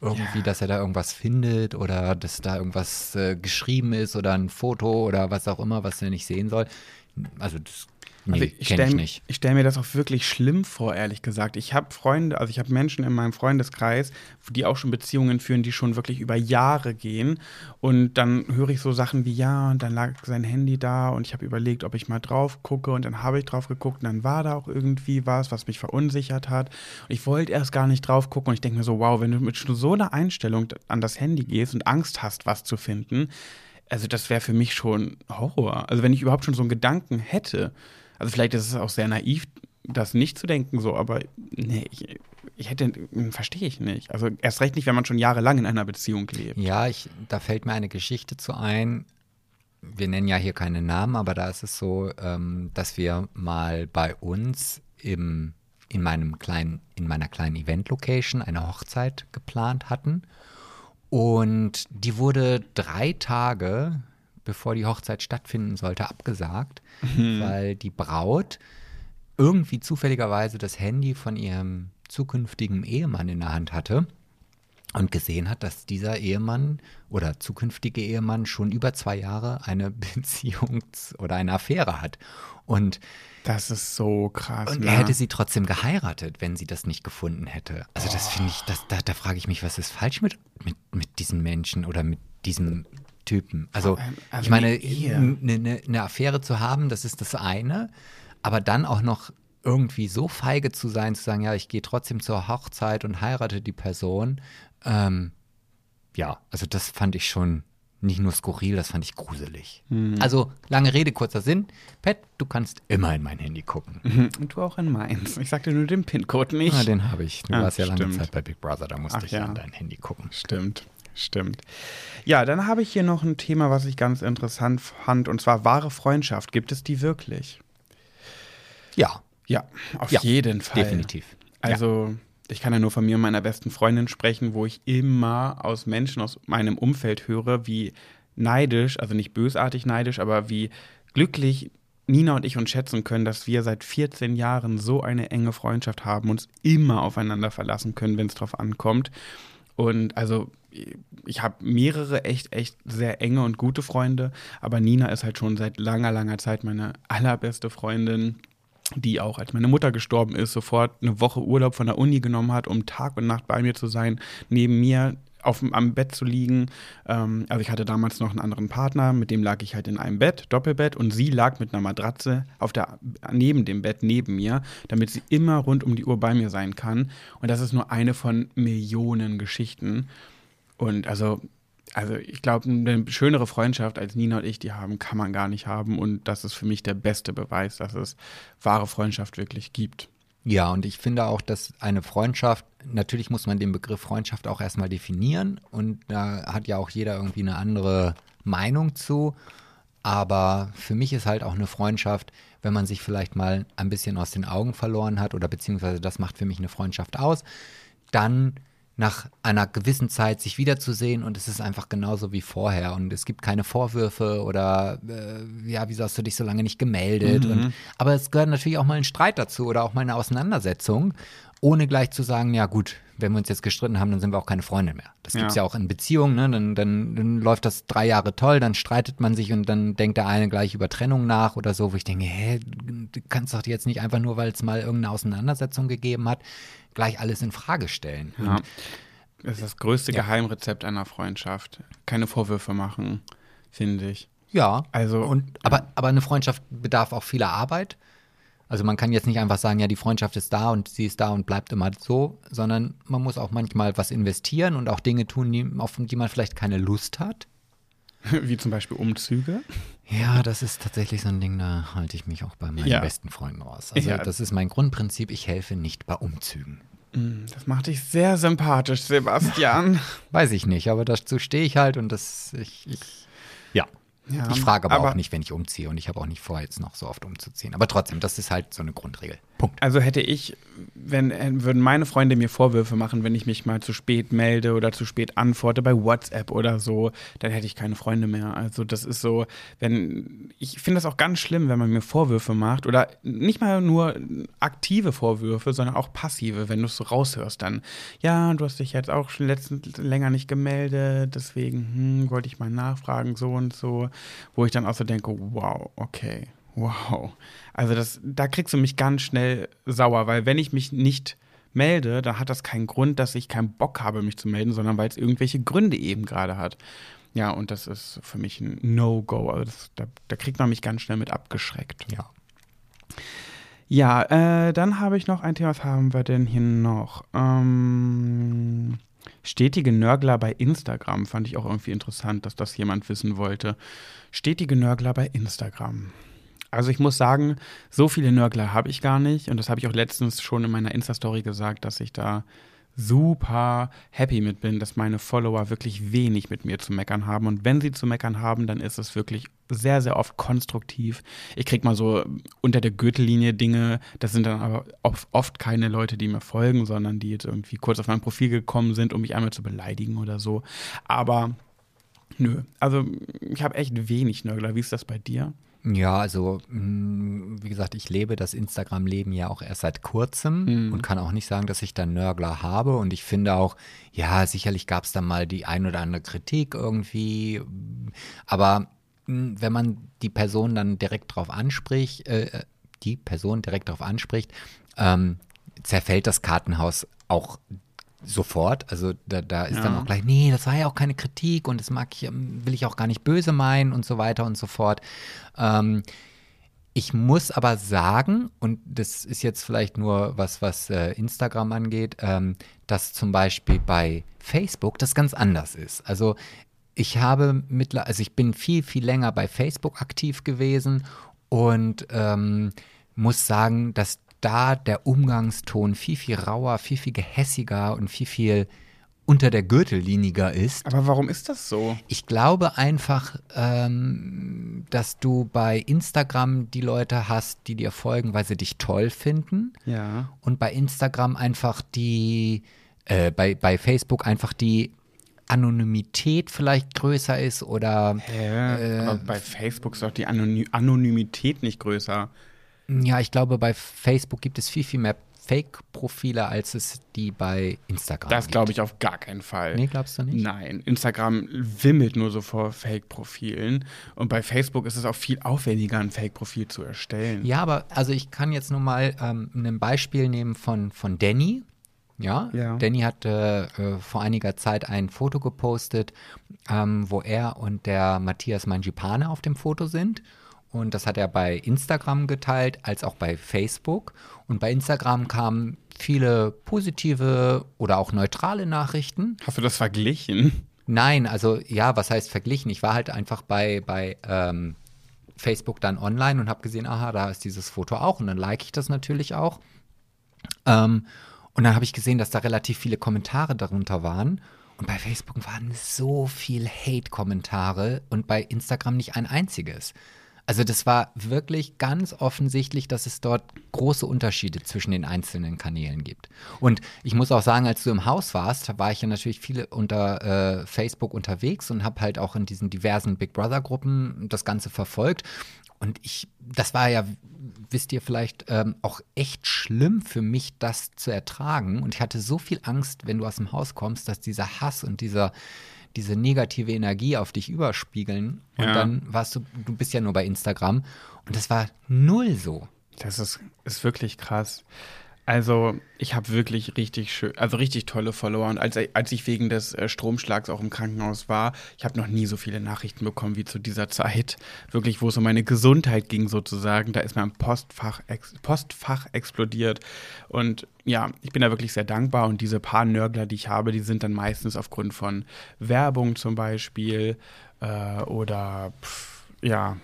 irgendwie, ja. dass er da irgendwas findet oder dass da irgendwas äh, geschrieben ist oder ein Foto oder was auch immer, was er nicht sehen soll. Also das Nee, also ich stelle stell mir das auch wirklich schlimm vor, ehrlich gesagt. Ich habe Freunde, also ich habe Menschen in meinem Freundeskreis, die auch schon Beziehungen führen, die schon wirklich über Jahre gehen. Und dann höre ich so Sachen wie, ja, und dann lag sein Handy da und ich habe überlegt, ob ich mal drauf gucke und dann habe ich drauf geguckt und dann war da auch irgendwie was, was mich verunsichert hat. Und ich wollte erst gar nicht drauf gucken und ich denke mir so, wow, wenn du mit so einer Einstellung an das Handy gehst und Angst hast, was zu finden, also das wäre für mich schon Horror. Also wenn ich überhaupt schon so einen Gedanken hätte, also vielleicht ist es auch sehr naiv, das nicht zu denken, so, aber nee, ich, ich hätte, verstehe ich nicht. Also erst recht nicht, wenn man schon jahrelang in einer Beziehung lebt. Ja, ich, da fällt mir eine Geschichte zu ein. Wir nennen ja hier keine Namen, aber da ist es so, ähm, dass wir mal bei uns im, in meinem kleinen, in meiner kleinen Event-Location eine Hochzeit geplant hatten. Und die wurde drei Tage bevor die Hochzeit stattfinden sollte, abgesagt, mhm. weil die Braut irgendwie zufälligerweise das Handy von ihrem zukünftigen Ehemann in der Hand hatte und gesehen hat, dass dieser Ehemann oder zukünftige Ehemann schon über zwei Jahre eine (laughs) Beziehung oder eine Affäre hat. Und das ist so krass. Und er ne? hätte sie trotzdem geheiratet, wenn sie das nicht gefunden hätte. Also das finde ich, das, da, da frage ich mich, was ist falsch mit, mit, mit diesen Menschen oder mit diesem Typen. Also, also ich meine, eine, eine, eine Affäre zu haben, das ist das eine, aber dann auch noch irgendwie so feige zu sein, zu sagen, ja, ich gehe trotzdem zur Hochzeit und heirate die Person. Ähm, ja, also das fand ich schon nicht nur skurril, das fand ich gruselig. Mhm. Also lange Rede, kurzer Sinn. Pat, du kannst immer in mein Handy gucken. Mhm. Und du auch in meins. Ich sagte nur den PIN-Code nicht. Ja, den habe ich. Du ah, warst ja lange Zeit bei Big Brother, da musste Ach, ich ja in dein Handy gucken. Stimmt. Stimmt. Ja, dann habe ich hier noch ein Thema, was ich ganz interessant fand, und zwar wahre Freundschaft. Gibt es die wirklich? Ja. Ja, auf ja, jeden Fall. Definitiv. Also, ja. ich kann ja nur von mir und meiner besten Freundin sprechen, wo ich immer aus Menschen aus meinem Umfeld höre, wie neidisch, also nicht bösartig neidisch, aber wie glücklich Nina und ich uns schätzen können, dass wir seit 14 Jahren so eine enge Freundschaft haben, uns immer aufeinander verlassen können, wenn es drauf ankommt. Und also ich habe mehrere echt, echt sehr enge und gute Freunde, aber Nina ist halt schon seit langer, langer Zeit meine allerbeste Freundin die auch, als meine Mutter gestorben ist, sofort eine Woche Urlaub von der Uni genommen hat, um Tag und Nacht bei mir zu sein, neben mir auf, am Bett zu liegen. Ähm, also ich hatte damals noch einen anderen Partner, mit dem lag ich halt in einem Bett, Doppelbett, und sie lag mit einer Matratze auf der, neben dem Bett neben mir, damit sie immer rund um die Uhr bei mir sein kann. Und das ist nur eine von Millionen Geschichten. Und also, also ich glaube, eine schönere Freundschaft als Nina und ich die haben, kann man gar nicht haben. Und das ist für mich der beste Beweis, dass es wahre Freundschaft wirklich gibt. Ja, und ich finde auch, dass eine Freundschaft, natürlich muss man den Begriff Freundschaft auch erstmal definieren. Und da hat ja auch jeder irgendwie eine andere Meinung zu. Aber für mich ist halt auch eine Freundschaft, wenn man sich vielleicht mal ein bisschen aus den Augen verloren hat oder beziehungsweise das macht für mich eine Freundschaft aus, dann nach einer gewissen Zeit sich wiederzusehen und es ist einfach genauso wie vorher und es gibt keine Vorwürfe oder äh, ja, wieso hast du dich so lange nicht gemeldet? Mhm. Und, aber es gehört natürlich auch mal ein Streit dazu oder auch mal eine Auseinandersetzung, ohne gleich zu sagen, ja gut, wenn wir uns jetzt gestritten haben, dann sind wir auch keine Freunde mehr. Das gibt's Ja. ja auch in Beziehungen, ne? Dann, dann, dann läuft das drei Jahre toll, dann streitet man sich und dann denkt der eine gleich über Trennung nach oder so, wo ich denke, hä, du kannst doch jetzt nicht einfach nur, weil es mal irgendeine Auseinandersetzung gegeben hat, gleich alles in Frage stellen. Ja. Und Das ist das größte Ja. Geheimrezept einer Freundschaft. Keine Vorwürfe machen, finde ich. Ja, Also- und, aber, aber eine Freundschaft bedarf auch vieler Arbeit. Also man kann jetzt nicht einfach sagen, ja, die Freundschaft ist da und sie ist da und bleibt immer so, sondern man muss auch manchmal was investieren und auch Dinge tun, die, auf die man vielleicht keine Lust hat. (laughs) Wie zum Beispiel Umzüge. Ja, das ist tatsächlich so ein Ding, da halte ich mich auch bei meinen Ja. besten Freunden raus. Also Ja. das ist mein Grundprinzip, ich helfe nicht bei Umzügen. Mm, Das macht dich sehr sympathisch, Sebastian. (laughs) Weiß ich nicht, aber dazu stehe ich halt und das, ich, ich ja. Ja, ich frage aber, aber- auch nicht, wenn ich umziehe und ich habe auch nicht vor, jetzt noch so oft umzuziehen. Aber trotzdem, das ist halt so eine Grundregel. Punkt. Also hätte ich, wenn äh, würden meine Freunde mir Vorwürfe machen, wenn ich mich mal zu spät melde oder zu spät antworte bei WhatsApp oder so, dann hätte ich keine Freunde mehr. Also das ist so, wenn ich finde das auch ganz schlimm, wenn man mir Vorwürfe macht oder nicht mal nur aktive Vorwürfe, sondern auch passive, wenn du es so raushörst, dann ja, du hast dich jetzt auch schon letztens länger nicht gemeldet, deswegen hm, wollte ich mal nachfragen so und so, wo ich dann auch so denke, wow, okay. Wow. Also das, da kriegst du mich ganz schnell sauer, weil wenn ich mich nicht melde, dann hat das keinen Grund, dass ich keinen Bock habe, mich zu melden, sondern weil es irgendwelche Gründe eben gerade hat. Ja, und das ist für mich ein No-Go. Also das, da, da kriegt man mich ganz schnell mit abgeschreckt. Ja. Ja, äh, dann habe ich noch ein Thema. Was haben wir denn hier noch? Ähm, stetige Nörgler bei Instagram fand ich auch irgendwie interessant, dass das jemand wissen wollte. Stetige Nörgler bei Instagram. Also ich muss sagen, so viele Nörgler habe ich gar nicht und das habe ich auch letztens schon in meiner Insta-Story gesagt, dass ich da super happy mit bin, dass meine Follower wirklich wenig mit mir zu meckern haben. Und wenn sie zu meckern haben, dann ist es wirklich sehr, sehr oft konstruktiv. Ich krieg mal so unter der Gürtellinie Dinge, das sind dann aber oft keine Leute, die mir folgen, sondern die jetzt irgendwie kurz auf mein Profil gekommen sind, um mich einmal zu beleidigen oder so. Aber nö, also ich habe echt wenig Nörgler. Wie ist das bei dir? Ja, also mh, wie gesagt, ich lebe das Instagram-Leben ja auch erst seit kurzem und kann auch nicht sagen, dass ich da Nörgler habe. Und ich finde auch, ja, sicherlich gab es da mal die ein oder andere Kritik irgendwie. Aber mh, wenn man die Person dann direkt drauf anspricht, äh, die Person direkt drauf anspricht, ähm, zerfällt das Kartenhaus auch sofort. Also da, da ist dann Ja. auch gleich, nee, das war ja auch keine Kritik und das mag ich, ähm, will ich auch gar nicht böse meinen und so weiter und so fort. Ähm, ich muss aber sagen, und das ist jetzt vielleicht nur was, was äh, Instagram angeht, ähm, dass zum Beispiel bei Facebook das ganz anders ist. Also ich habe mittler, also ich bin viel, viel länger bei Facebook aktiv gewesen und ähm, muss sagen, dass da der Umgangston viel, viel rauer, viel, viel gehässiger und viel, viel unter der Gürtelliniger ist. Aber warum ist das so? Ich glaube einfach, ähm, dass du bei Instagram die Leute hast, die dir folgen, weil sie dich toll finden. Ja. Und bei Instagram einfach die, äh, bei, bei Facebook einfach die Anonymität vielleicht größer ist oder Hä? Aber bei Facebook ist doch die Anony Anonymität nicht größer. Ja, ich glaube, bei Facebook gibt es viel, viel mehr Fake-Profile, als es die bei Instagram Das glaube ich auf gar keinen Fall. Nee, glaubst du nicht? Nein, Instagram wimmelt nur so vor Fake-Profilen. Und bei Facebook ist es auch viel aufwendiger, ein Fake-Profil zu erstellen. Ja, aber also ich kann jetzt nur mal ähm, ein Beispiel nehmen von, von Danny. Ja, Ja. Danny hat äh, äh, vor einiger Zeit ein Foto gepostet, ähm, wo er und der Matthias Mangipane auf dem Foto sind. Und das hat er bei Instagram geteilt, als auch bei Facebook. Und bei Instagram kamen viele positive oder auch neutrale Nachrichten. Hast du das verglichen? Nein, also ja, was heißt verglichen? Ich war halt einfach bei, bei ähm, Facebook dann online und habe gesehen, aha, da ist dieses Foto auch und dann like ich das natürlich auch. Ähm, und dann habe ich gesehen, dass da relativ viele Kommentare darunter waren. Und bei Facebook waren so viel Hate-Kommentare und bei Instagram nicht ein einziges. Also das war wirklich ganz offensichtlich, dass es dort große Unterschiede zwischen den einzelnen Kanälen gibt. Und ich muss auch sagen, als du im Haus warst, war ich ja natürlich viele unter äh, Facebook unterwegs und habe halt auch in diesen diversen Big Brother Gruppen das Ganze verfolgt. Und ich, das war ja, wisst ihr vielleicht, ähm, auch echt schlimm für mich, das zu ertragen. Und ich hatte so viel Angst, wenn du aus dem Haus kommst, dass dieser Hass und dieser diese negative Energie auf dich überspiegeln. Und Ja. dann warst du, du bist ja nur bei Instagram. Und das war null so. Das ist, ist wirklich krass. Also, ich habe wirklich richtig schön, also richtig tolle Follower. Und als, als ich wegen des äh, Stromschlags auch im Krankenhaus war, ich habe noch nie so viele Nachrichten bekommen wie zu dieser Zeit. Wirklich, wo es um meine Gesundheit ging, sozusagen. Da ist mein Postfach, ex, Postfach explodiert. Und ja, ich bin da wirklich sehr dankbar. Und diese paar Nörgler, die ich habe, die sind dann meistens aufgrund von Werbung zum Beispiel äh, oder pff, ja,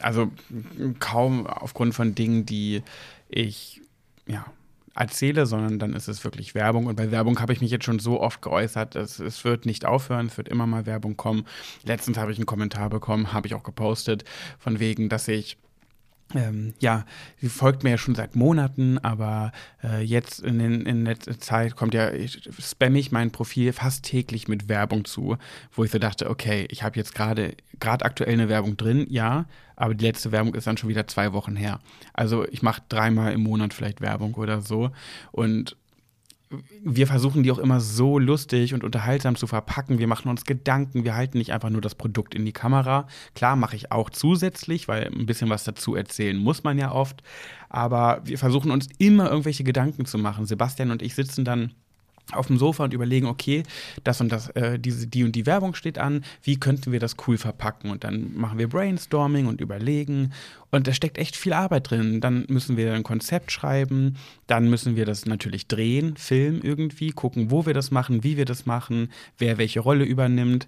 also kaum aufgrund von Dingen, die ich ja erzähle, sondern dann ist es wirklich Werbung. Und bei Werbung habe ich mich jetzt schon so oft geäußert, dass es wird nicht aufhören, es wird immer mal Werbung kommen. Letztens habe ich einen Kommentar bekommen, habe ich auch gepostet, von wegen, dass ich ähm, ja, sie folgt mir ja schon seit Monaten, aber äh, jetzt in, den, in letzter Zeit kommt ja, spamme ich mein Profil fast täglich mit Werbung zu, wo ich so dachte, okay, ich habe jetzt gerade gerade aktuell eine Werbung drin, ja, aber die letzte Werbung ist dann schon wieder zwei Wochen her. Also ich mache dreimal im Monat vielleicht Werbung oder so und wir versuchen die auch immer so lustig und unterhaltsam zu verpacken. Wir machen uns Gedanken, wir halten nicht einfach nur das Produkt in die Kamera. Klar mache ich auch zusätzlich, weil ein bisschen was dazu erzählen muss man ja oft. Aber wir versuchen uns immer irgendwelche Gedanken zu machen. Sebastian und ich sitzen dann auf dem Sofa und überlegen, okay, das und das, äh, diese, die und die Werbung steht an, wie könnten wir das cool verpacken? Und dann machen wir Brainstorming und überlegen. Und da steckt echt viel Arbeit drin. Dann müssen wir ein Konzept schreiben, dann müssen wir das natürlich drehen, filmen irgendwie, gucken, wo wir das machen, wie wir das machen, wer welche Rolle übernimmt.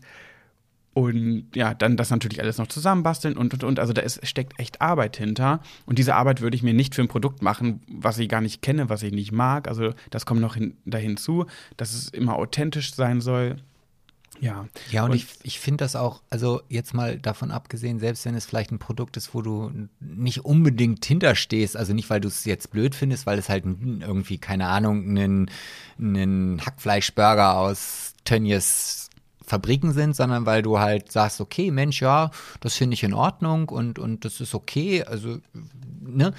Und ja, dann das natürlich alles noch zusammenbasteln und und und. Also da ist, steckt echt Arbeit hinter. Und diese Arbeit würde ich mir nicht für ein Produkt machen, was ich gar nicht kenne, was ich nicht mag. Also das kommt noch hin, da hinzu, dass es immer authentisch sein soll. Ja. Ja, und, Und- ich, ich finde das auch, also jetzt mal davon abgesehen, selbst wenn es vielleicht ein Produkt ist, wo du nicht unbedingt hinterstehst, also nicht, weil du es jetzt blöd findest, weil es halt irgendwie, keine Ahnung, einen, einen Hackfleischburger aus Tönnies Fabriken sind, sondern weil du halt sagst, okay, Mensch, ja, das finde ich in Ordnung und, und das ist okay, also, ne?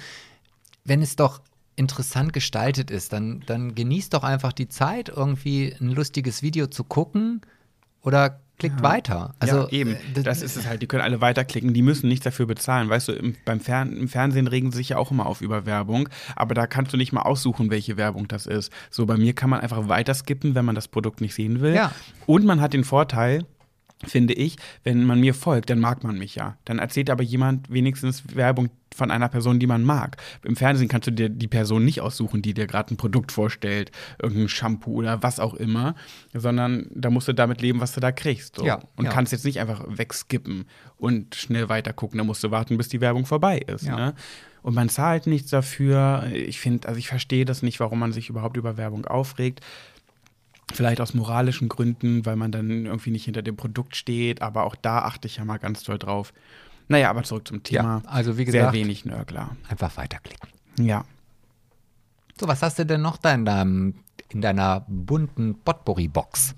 wenn es doch interessant gestaltet ist, dann, dann genießt doch einfach die Zeit, irgendwie ein lustiges Video zu gucken oder klickt weiter. Also ja, eben. äh, Das ist es halt. Die können alle weiterklicken. Die müssen nichts dafür bezahlen. Weißt du, im, beim Fern im Fernsehen regen sie sich ja auch immer auf über Werbung. Aber da kannst du nicht mal aussuchen, welche Werbung das ist. So, bei mir kann man einfach weiter skippen, wenn man das Produkt nicht sehen will. Ja. Und man hat den Vorteil, finde ich, wenn man mir folgt, dann mag man mich ja. Dann erzählt aber jemand wenigstens Werbung von einer Person, die man mag. Im Fernsehen kannst du dir die Person nicht aussuchen, die dir gerade ein Produkt vorstellt, irgendein Shampoo oder was auch immer, sondern da musst du damit leben, was du da kriegst. So. Ja, und ja. kannst jetzt nicht einfach wegskippen und schnell weiter gucken. Da musst du warten, bis die Werbung vorbei ist. Ja. Ne? Und man zahlt nichts dafür. Ich finde, also ich verstehe das nicht, warum man sich überhaupt über Werbung aufregt. Vielleicht aus moralischen Gründen, weil man dann irgendwie nicht hinter dem Produkt steht, aber auch da achte ich ja mal ganz doll drauf. Naja, aber zurück zum Thema. Ja, also wie Sehr gesagt- wenig Nörgler. einfach weiterklicken. Ja. So, was hast du denn noch da in, deinem, in deiner bunten Potpourri-Box?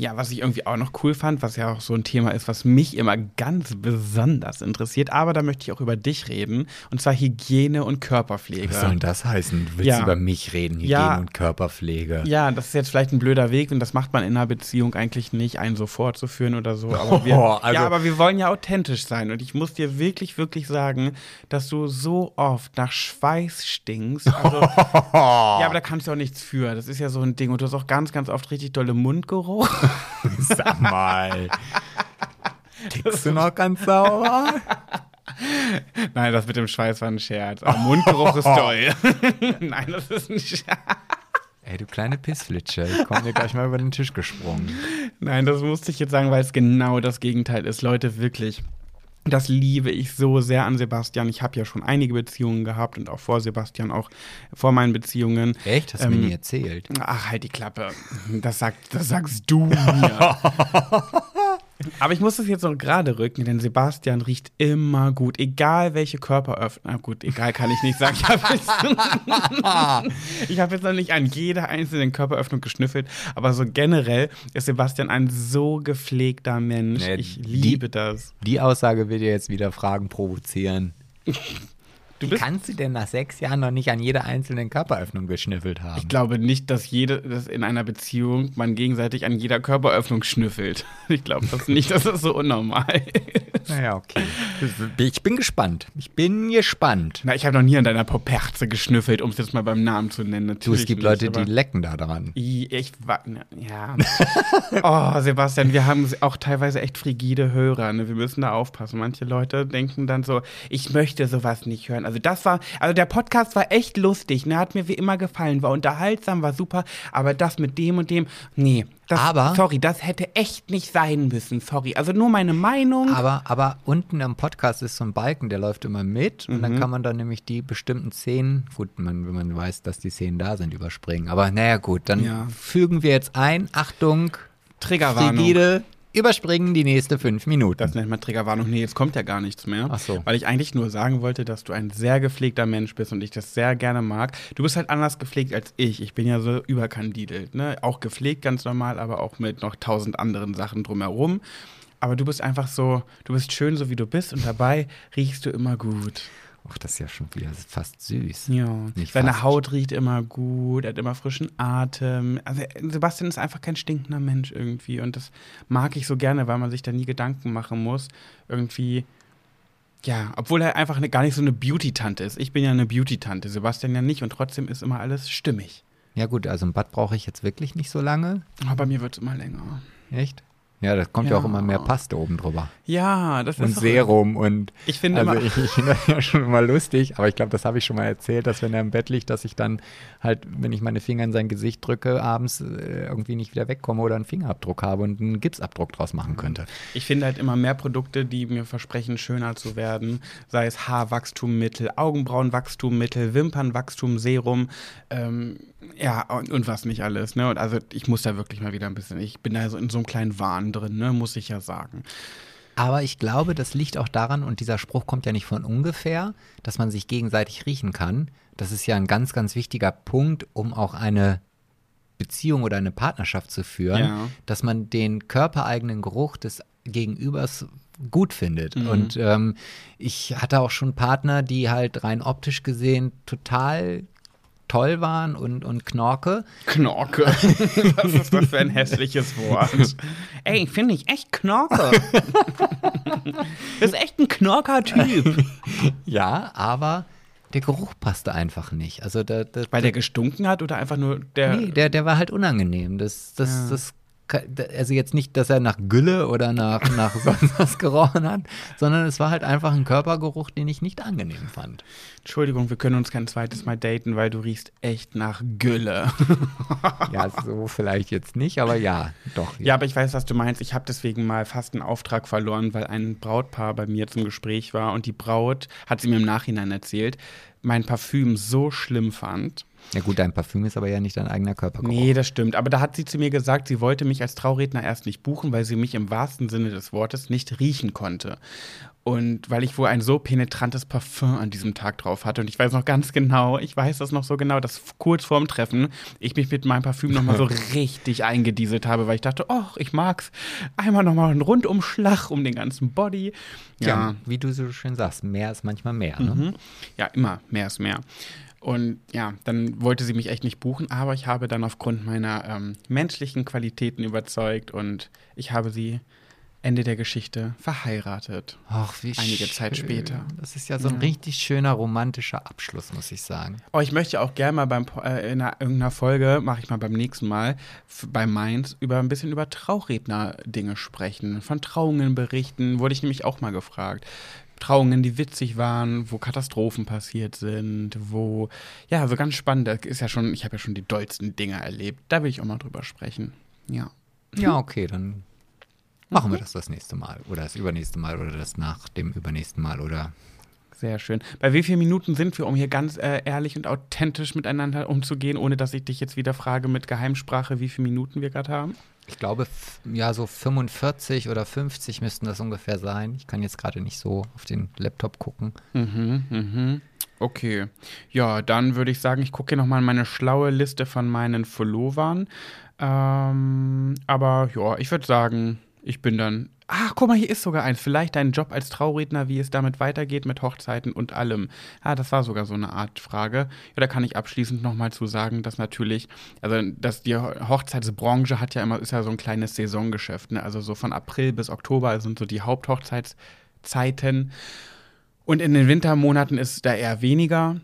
Ja, was ich irgendwie auch noch cool fand, was ja auch so ein Thema ist, was mich immer ganz besonders interessiert, aber da möchte ich auch über dich reden, und zwar Hygiene und Körperpflege. Was soll denn das heißen? Du willst Ja. über mich reden, Hygiene Ja. und Körperpflege. Ja, das ist jetzt vielleicht ein blöder Weg und das macht man in einer Beziehung eigentlich nicht, einen so fortzuführen oder so. Aber wir, (laughs) Oh, also- ja, aber wir wollen ja authentisch sein und ich muss dir wirklich, wirklich sagen, dass du so oft nach Schweiß stinkst. Also, (laughs) ja, aber da kannst du auch nichts für. Das ist ja so ein Ding und du hast auch ganz, ganz oft richtig dolle Mundgeruch. Sag mal. Tickst du noch ganz sauber? Nein, das mit dem Schweiß war ein Scherz. Aber Mundgeruch ist toll. (laughs) Nein, das ist ein Scherz. Ey, du kleine Pissflitsche, ich komm dir gleich mal über den Tisch gesprungen. Nein, das musste ich jetzt sagen, weil es genau das Gegenteil ist. Leute, wirklich. Das liebe ich so sehr an Sebastian. Ich habe ja schon einige Beziehungen gehabt und auch vor Sebastian, auch vor meinen Beziehungen. Echt? Hast du Ähm, mir nie erzählt? Ach, halt die Klappe. Das, sagt, das sagst du (laughs) mir. Aber ich muss das jetzt noch gerade rücken, denn Sebastian riecht immer gut, egal welche Körperöffnung. Na gut, egal kann ich nicht sagen. Ich habe jetzt, (laughs) hab jetzt noch nicht an jeder einzelnen Körperöffnung geschnüffelt, aber so generell ist Sebastian ein so gepflegter Mensch. Nee, ich die- liebe das. Die Aussage will dir jetzt wieder Fragen provozieren. Du Wie kannst du denn nach sechs Jahren noch nicht an jeder einzelnen Körperöffnung geschnüffelt haben? Ich glaube nicht, dass jede, dass in einer Beziehung man gegenseitig an jeder Körperöffnung schnüffelt. (laughs) Ich glaube das nicht, das ist so unnormal. Naja, okay. Ich bin gespannt. Ich bin gespannt. Na, ich habe noch nie an deiner Poperze geschnüffelt, um es jetzt mal beim Namen zu nennen. Du, Natürlich es gibt nicht, Leute, die lecken da dran. Ich na, ja. (laughs) Oh, Sebastian, wir haben auch teilweise echt frigide Hörer. Ne? Wir müssen da aufpassen. Manche Leute denken dann so, ich möchte sowas nicht hören. Also das war, also der Podcast war echt lustig. Ne? Hat mir wie immer gefallen, war unterhaltsam, war super. Aber das mit dem und dem, nee. Das, Aber- sorry, das hätte echt nicht sein müssen. Sorry. Also nur meine Meinung. Aber, aber unten im Podcast ist so ein Balken, der läuft immer mit und Mhm. dann kann man dann nämlich die bestimmten Szenen, gut, man, wenn man weiß, dass die Szenen da sind, überspringen. Aber naja, gut, dann Ja. fügen wir jetzt ein, Achtung, Triggerwarnung. Frigide, überspringen die nächste fünf Minuten. Das nennt man Triggerwarnung. Nee, jetzt kommt ja gar nichts mehr. Ach so. Weil ich eigentlich nur sagen wollte, dass du ein sehr gepflegter Mensch bist und ich das sehr gerne mag. Du bist halt anders gepflegt als ich. Ich bin ja so überkandidelt. Ne? Auch gepflegt ganz normal, aber auch mit noch tausend anderen Sachen drumherum. Aber du bist einfach so, du bist schön, so wie du bist und dabei riechst du immer gut. Ach, das ist ja schon wieder fast süß. Ja. Nicht Seine fast. Haut riecht immer gut, er hat immer frischen Atem. Also Sebastian ist einfach kein stinkender Mensch irgendwie und das mag ich so gerne, weil man sich da nie Gedanken machen muss. Irgendwie, ja, obwohl er einfach eine, gar nicht so eine Beauty-Tante ist. Ich bin ja eine Beauty-Tante, Sebastian ja nicht und trotzdem ist immer alles stimmig. Ja gut, also im Bad brauche ich jetzt wirklich nicht so lange. Aber bei mir wird es immer länger. Echt? Ja, da kommt ja, Ja. auch immer mehr Paste oben drüber. Ja, das Und ist doch- Serum und Ich finde also immer, ich, ich finde das ja schon immer lustig, aber ich glaube, das habe ich schon mal erzählt, dass wenn er im Bett liegt, dass ich dann halt, wenn ich meine Finger in sein Gesicht drücke, abends äh, irgendwie nicht wieder wegkomme oder einen Fingerabdruck habe und einen Gipsabdruck draus machen könnte. Ich finde halt immer mehr Produkte, die mir versprechen, schöner zu werden. Sei es Haarwachstummittel, Augenbrauenwachstummittel, Wimpernwachstumserum, ähm, ja, und, und was nicht alles. Ne? Und also ich muss da wirklich mal wieder ein bisschen, ich bin da so in so einem kleinen Wahn drin, ne? muss ich ja sagen. Aber ich glaube, das liegt auch daran, und dieser Spruch kommt ja nicht von ungefähr, dass man sich gegenseitig riechen kann. Das ist ja ein ganz, ganz wichtiger Punkt, um auch eine Beziehung oder eine Partnerschaft zu führen, Ja. dass man den körpereigenen Geruch des Gegenübers gut findet. Und ähm, ich hatte auch schon Partner, die halt rein optisch gesehen total toll waren und, und Knorke. Knorke. (laughs) was ist das für ein hässliches Wort? Ey, finde ich echt Knorke. das ist echt ein Knorker-Typ. (laughs) Ja, aber der Geruch passte einfach nicht. Also da, da, Weil der gestunken hat oder einfach nur der. Nee, der, der war halt unangenehm. Das, das, Ja. das, also jetzt nicht, dass er nach Gülle oder nach, nach (laughs) sonst was gerochen hat, sondern es war halt einfach ein Körpergeruch, den ich nicht angenehm fand. Entschuldigung, wir können uns kein zweites Mal daten, weil du riechst echt nach Gülle. (laughs) Ja, so vielleicht jetzt nicht, aber ja, doch. ja, aber ich weiß, was du meinst. Ich habe deswegen mal fast einen Auftrag verloren, weil ein Brautpaar bei mir zum Gespräch war und die Braut, hat sie mir im Nachhinein erzählt, mein Parfüm so schlimm fand. Ja gut, dein Parfüm ist aber ja nicht dein eigener Körpergeruch. Nee, das stimmt. Aber da hat sie zu mir gesagt, sie wollte mich als Trauredner erst nicht buchen, weil sie mich im wahrsten Sinne des Wortes nicht riechen konnte. Und weil ich wohl ein so penetrantes Parfüm an diesem Tag drauf hatte. Und ich weiß noch ganz genau, ich weiß das noch so genau, dass kurz vorm Treffen ich mich mit meinem Parfüm nochmal so (laughs) richtig eingedieselt habe, weil ich dachte, oh, ich mag's. Einmal nochmal einen Rundumschlag um den ganzen Body. Ja, Ja, wie du so schön sagst, mehr ist manchmal mehr. Ne? Mhm. Ja, immer mehr ist mehr. Und ja, dann wollte sie mich echt nicht buchen, aber ich habe dann aufgrund meiner ähm, menschlichen Qualitäten überzeugt und ich habe sie Ende der Geschichte verheiratet. Ach, wie Einige Zeit schön. später. Das ist ja so ein richtig schöner romantischer Abschluss, muss ich sagen. Oh, ich möchte auch gerne mal beim, äh, in einer, irgendeiner Folge, mache ich mal beim nächsten Mal, bei Mainz, über ein bisschen über Trauredner-Dinge sprechen, von Trauungen berichten, wurde ich nämlich auch mal gefragt. Trauungen, die witzig waren, wo Katastrophen passiert sind, wo, ja, so ganz spannend, das ist ja schon, ich habe ja schon die dollsten Dinge erlebt, da will ich auch mal drüber sprechen. Ja. Ja, okay, dann machen wir das das nächste Mal oder das übernächste Mal oder das nach dem übernächsten Mal oder Sehr schön. Bei wie vielen Minuten sind wir, um hier ganz äh, ehrlich und authentisch miteinander umzugehen, ohne dass ich dich jetzt wieder frage mit Geheimsprache, wie viele Minuten wir gerade haben? Ich glaube, ja, so 45 oder 50 müssten das ungefähr sein. Ich kann jetzt gerade nicht so auf den Laptop gucken. Mhm, mhm. Okay. Ja, dann würde ich sagen, ich gucke hier nochmal in meine schlaue Liste von meinen Followern. Ähm, aber ja, ich würde sagen, ich bin dann. Ach, guck mal, hier ist sogar eins. Vielleicht dein Job als Trauredner, wie es damit weitergeht mit Hochzeiten und allem. Ah, das war sogar so eine Art Frage. Ja, da kann ich abschließend nochmal zu sagen, dass natürlich, also dass die Hochzeitsbranche hat ja immer, ist ja so ein kleines Saisongeschäft. Ne? Also so von April bis Oktober sind so die Haupthochzeitszeiten. Und in den Wintermonaten ist da eher weniger.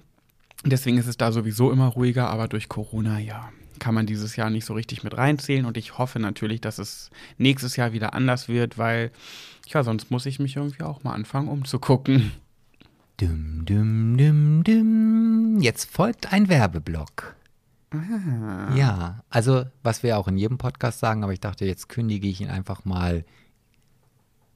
Deswegen ist es da sowieso immer ruhiger, aber durch Corona, ja, kann man dieses Jahr nicht so richtig mit reinzählen. Und ich hoffe natürlich, dass es nächstes Jahr wieder anders wird, weil, ja, sonst muss ich mich irgendwie auch mal anfangen umzugucken. Dum, dum, dum, dum. Jetzt folgt ein Werbeblock. Ja, also was wir auch in jedem Podcast sagen, aber ich dachte, jetzt kündige ich ihn einfach mal,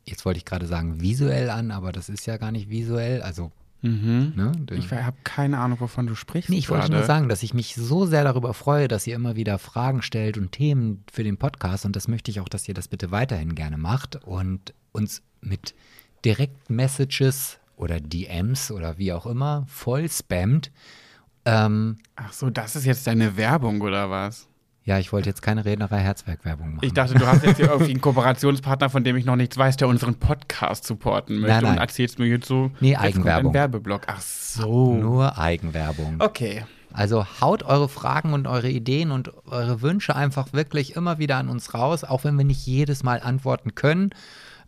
jetzt wollte ich gerade sagen visuell an, aber das ist ja gar nicht visuell, also Mhm. ne? Ich habe keine Ahnung, wovon du sprichst. Nee, ich wollte nur sagen, dass ich mich so sehr darüber freue, dass ihr immer wieder Fragen stellt und Themen für den Podcast. Und das möchte ich auch, dass ihr das bitte weiterhin gerne macht und uns mit Direct-Messages oder DMs oder wie auch immer voll spammt. Ähm, Ach so, das ist jetzt deine Werbung oder was? Ja, ich wollte jetzt keine Rednerei Herzwerk-Werbung machen. Ich dachte, du hast jetzt hier irgendwie einen Kooperationspartner, von dem ich noch nichts weiß, der unseren Podcast supporten möchte Nein, nein. und erzählst mir jetzt so, Nee, jetzt Eigenwerbung. Werbeblock. Ach so. Nur Eigenwerbung. Okay. Also haut eure Fragen und eure Ideen und eure Wünsche einfach wirklich immer wieder an uns raus, auch wenn wir nicht jedes Mal antworten können.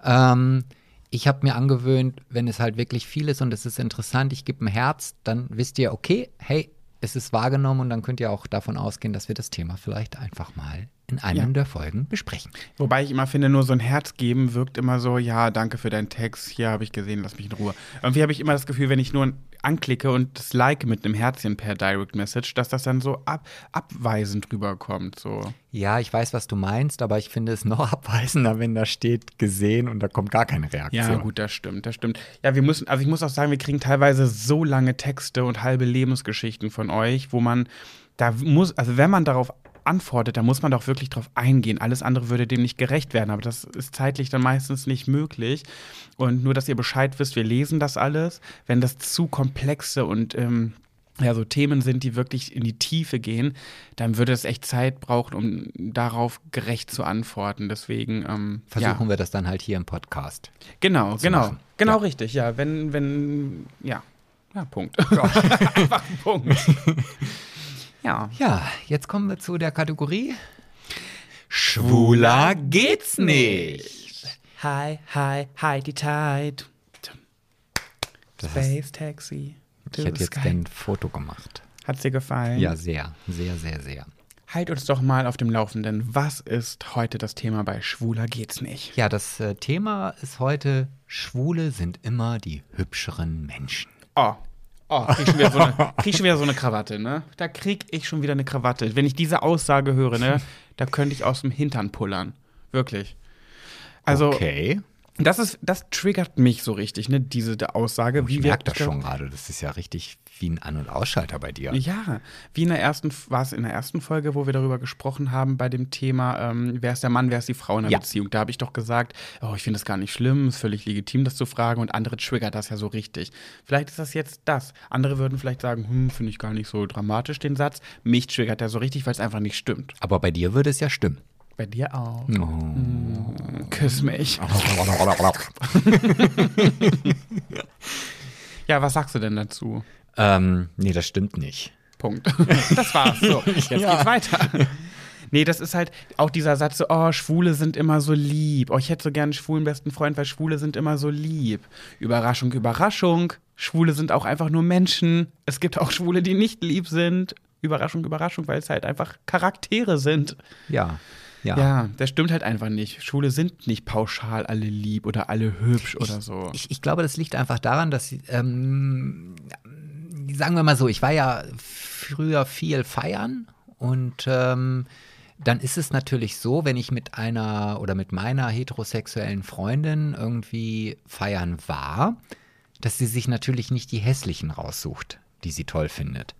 Ähm, ich habe mir angewöhnt, wenn es halt wirklich viel ist und es ist interessant, ich gebe ein Herz, dann wisst ihr, okay, hey, es ist wahrgenommen und dann könnt ihr auch davon ausgehen, dass wir das Thema vielleicht einfach mal in einem Ja. der Folgen besprechen. Wobei ich immer finde, nur so ein Herz geben wirkt immer so, ja, danke für deinen Text, hier habe ich gesehen, lass mich in Ruhe. Irgendwie habe ich immer das Gefühl, wenn ich nur anklicke und das like mit einem Herzchen per Direct Message, dass das dann so ab, abweisend rüberkommt. So. Ja, ich weiß, was du meinst, aber ich finde es noch (laughs) abweisender, wenn da steht gesehen und da kommt gar keine Reaktion. Ja, gut, das stimmt, das stimmt. Ja, wir müssen, also ich muss auch sagen, wir kriegen teilweise so lange Texte und halbe Lebensgeschichten von euch, wo man, da muss, also wenn man darauf antwortet, da muss man doch wirklich drauf eingehen. Alles andere würde dem nicht gerecht werden, aber das ist zeitlich dann meistens nicht möglich. Und nur, dass ihr Bescheid wisst, wir lesen das alles. Wenn das zu komplexe und ähm, ja, so Themen sind, die wirklich in die Tiefe gehen, dann würde es echt Zeit brauchen, um darauf gerecht zu antworten. Deswegen ähm, ja. Versuchen wir das dann halt hier im Podcast. Genau, genau. machen. Genau Ja. richtig, ja. Wenn, wenn, ja. Ja, Punkt. (laughs) Einfach ein Punkt. (laughs) ja. Ja, jetzt kommen wir zu der Kategorie Schwuler geht's nicht. Hi, hi, hi, die Tide. Das Space Taxi. Ich hätte jetzt ein Foto gemacht. Hat's dir gefallen? Ja, sehr, sehr, sehr, sehr. Halt uns doch mal auf dem Laufenden. Was ist heute das Thema bei Schwuler geht's nicht? Ja, das äh, Thema ist heute, Schwule sind immer die hübscheren Menschen. Oh. Oh, krieg schon wieder so eine, krieg schon wieder so eine Krawatte, ne? Da krieg ich schon wieder eine Krawatte. Wenn ich diese Aussage höre, ne, da könnte ich aus dem Hintern pullern. Wirklich. Also, okay. Das ist, das triggert mich so richtig, ne, diese Aussage. Ich wir- merke das schon gerade. Das ist ja richtig wie ein An- und Ausschalter bei dir. Ja, wie in der ersten, war es in der ersten Folge, wo wir darüber gesprochen haben, bei dem Thema, ähm, wer ist der Mann, wer ist die Frau in der Ja. Beziehung. Da habe ich doch gesagt, oh, ich finde es gar nicht schlimm, ist völlig legitim, das zu fragen und andere triggert das ja so richtig. Vielleicht ist das jetzt das. Andere würden vielleicht sagen, hm, finde ich gar nicht so dramatisch, den Satz. Mich triggert der so richtig, weil es einfach nicht stimmt. Aber bei dir würde es ja stimmen. Bei dir auch. Oh. Küss mich. (laughs) Ja, was sagst du denn dazu? ähm, nee, das stimmt nicht. Punkt. (laughs) Das war's. So, (laughs) jetzt geht's weiter. Nee, das ist halt auch dieser Satz so, oh, Schwule sind immer so lieb. Oh, ich hätte so gerne einen schwulen besten Freund, weil Schwule sind immer so lieb. Überraschung, Überraschung. Schwule sind auch einfach nur Menschen. Es gibt auch Schwule, die nicht lieb sind. Überraschung, Überraschung, weil es halt einfach Charaktere sind. Ja. Ja. Ja, das stimmt halt einfach nicht. Schwule sind nicht pauschal alle lieb oder alle hübsch oder so. Ich, ich glaube, das liegt einfach daran, dass, sie, ähm, sagen wir mal so, ich war ja früher viel feiern und ähm, dann ist es natürlich so, wenn ich mit einer oder mit meiner heterosexuellen Freundin irgendwie feiern war, dass sie sich natürlich nicht die hässlichen raussucht, die sie toll findet.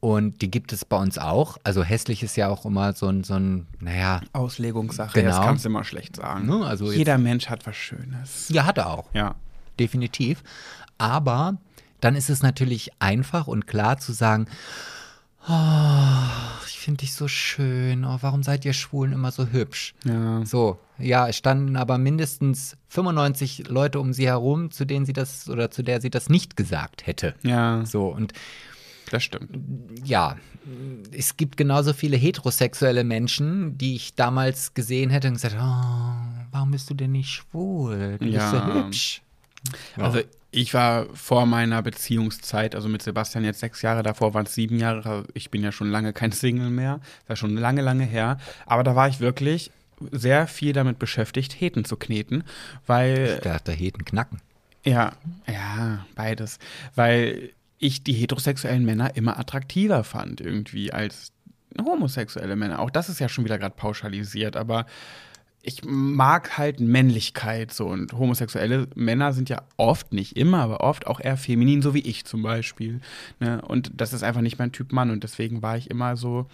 Und die gibt es bei uns auch. Also hässlich ist ja auch immer so ein, so ein naja. Auslegungssache, Genau. das kannst du immer schlecht sagen. Ne, also jetzt- Jeder Mensch hat was Schönes. Ja, hat er auch. Ja. definitiv. Aber dann ist es natürlich einfach und klar zu sagen, oh, ich finde dich so schön, oh, warum seid ihr Schwulen immer so hübsch? Ja. So, ja, es standen aber mindestens 95 Leute um sie herum, zu denen sie das oder zu der sie das nicht gesagt hätte. Ja, So, und das stimmt. ja, es gibt genauso viele heterosexuelle Menschen, die ich damals gesehen hätte und gesagt, oh, warum bist du denn nicht schwul? Du bist so Ja. hübsch. Ja. Also ich war vor meiner Beziehungszeit, also mit Sebastian jetzt sechs Jahre, davor waren es sieben Jahre. Also Ich bin ja schon lange kein Single mehr. Das war schon lange, lange her. Aber da war ich wirklich sehr viel damit beschäftigt, Heten zu kneten, weil Ich dachte, Heten knacken. Ja, ja, beides. Weil ich die heterosexuellen Männer immer attraktiver fand, irgendwie, als homosexuelle Männer. Auch das ist ja schon wieder gerade pauschalisiert, aber ich mag halt Männlichkeit so und homosexuelle Männer sind ja oft, nicht immer, aber oft auch eher feminin, so wie ich zum Beispiel. Ne? Und das ist einfach nicht mein Typ Mann und deswegen war ich immer so,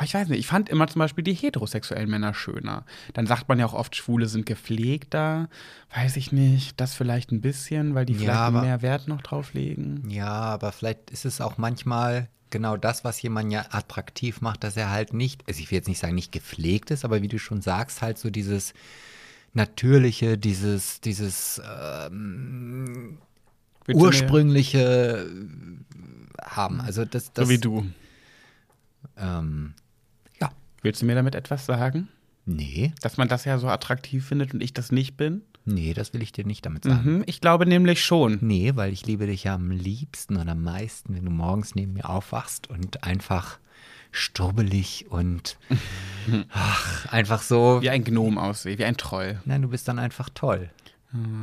oh, ich weiß nicht, ich fand immer zum Beispiel die heterosexuellen Männer schöner. Dann sagt man ja auch oft, Schwule sind gepflegter, weiß ich nicht, das vielleicht ein bisschen, weil die Ja, vielleicht aber- mehr Wert noch drauf legen. Ja, aber vielleicht ist es auch manchmal genau das, was jemanden ja attraktiv macht, dass er halt nicht, also ich will jetzt nicht sagen, nicht gepflegt ist, aber wie du schon sagst, halt so dieses natürliche, dieses, dieses ähm, ursprüngliche äh, haben. Also das, das So wie du. Ähm, ja, Willst du mir damit etwas sagen? nee, Dass man das ja so attraktiv findet und ich das nicht bin? Nee, das will ich dir nicht damit sagen. Mhm, ich glaube nämlich schon. Nee, weil ich liebe dich ja am liebsten und am meisten, wenn du morgens neben mir aufwachst und einfach strubbelig und (laughs) ach, einfach so. Wie ein Gnom aussehe, wie ein Troll. Nein, du bist dann einfach toll.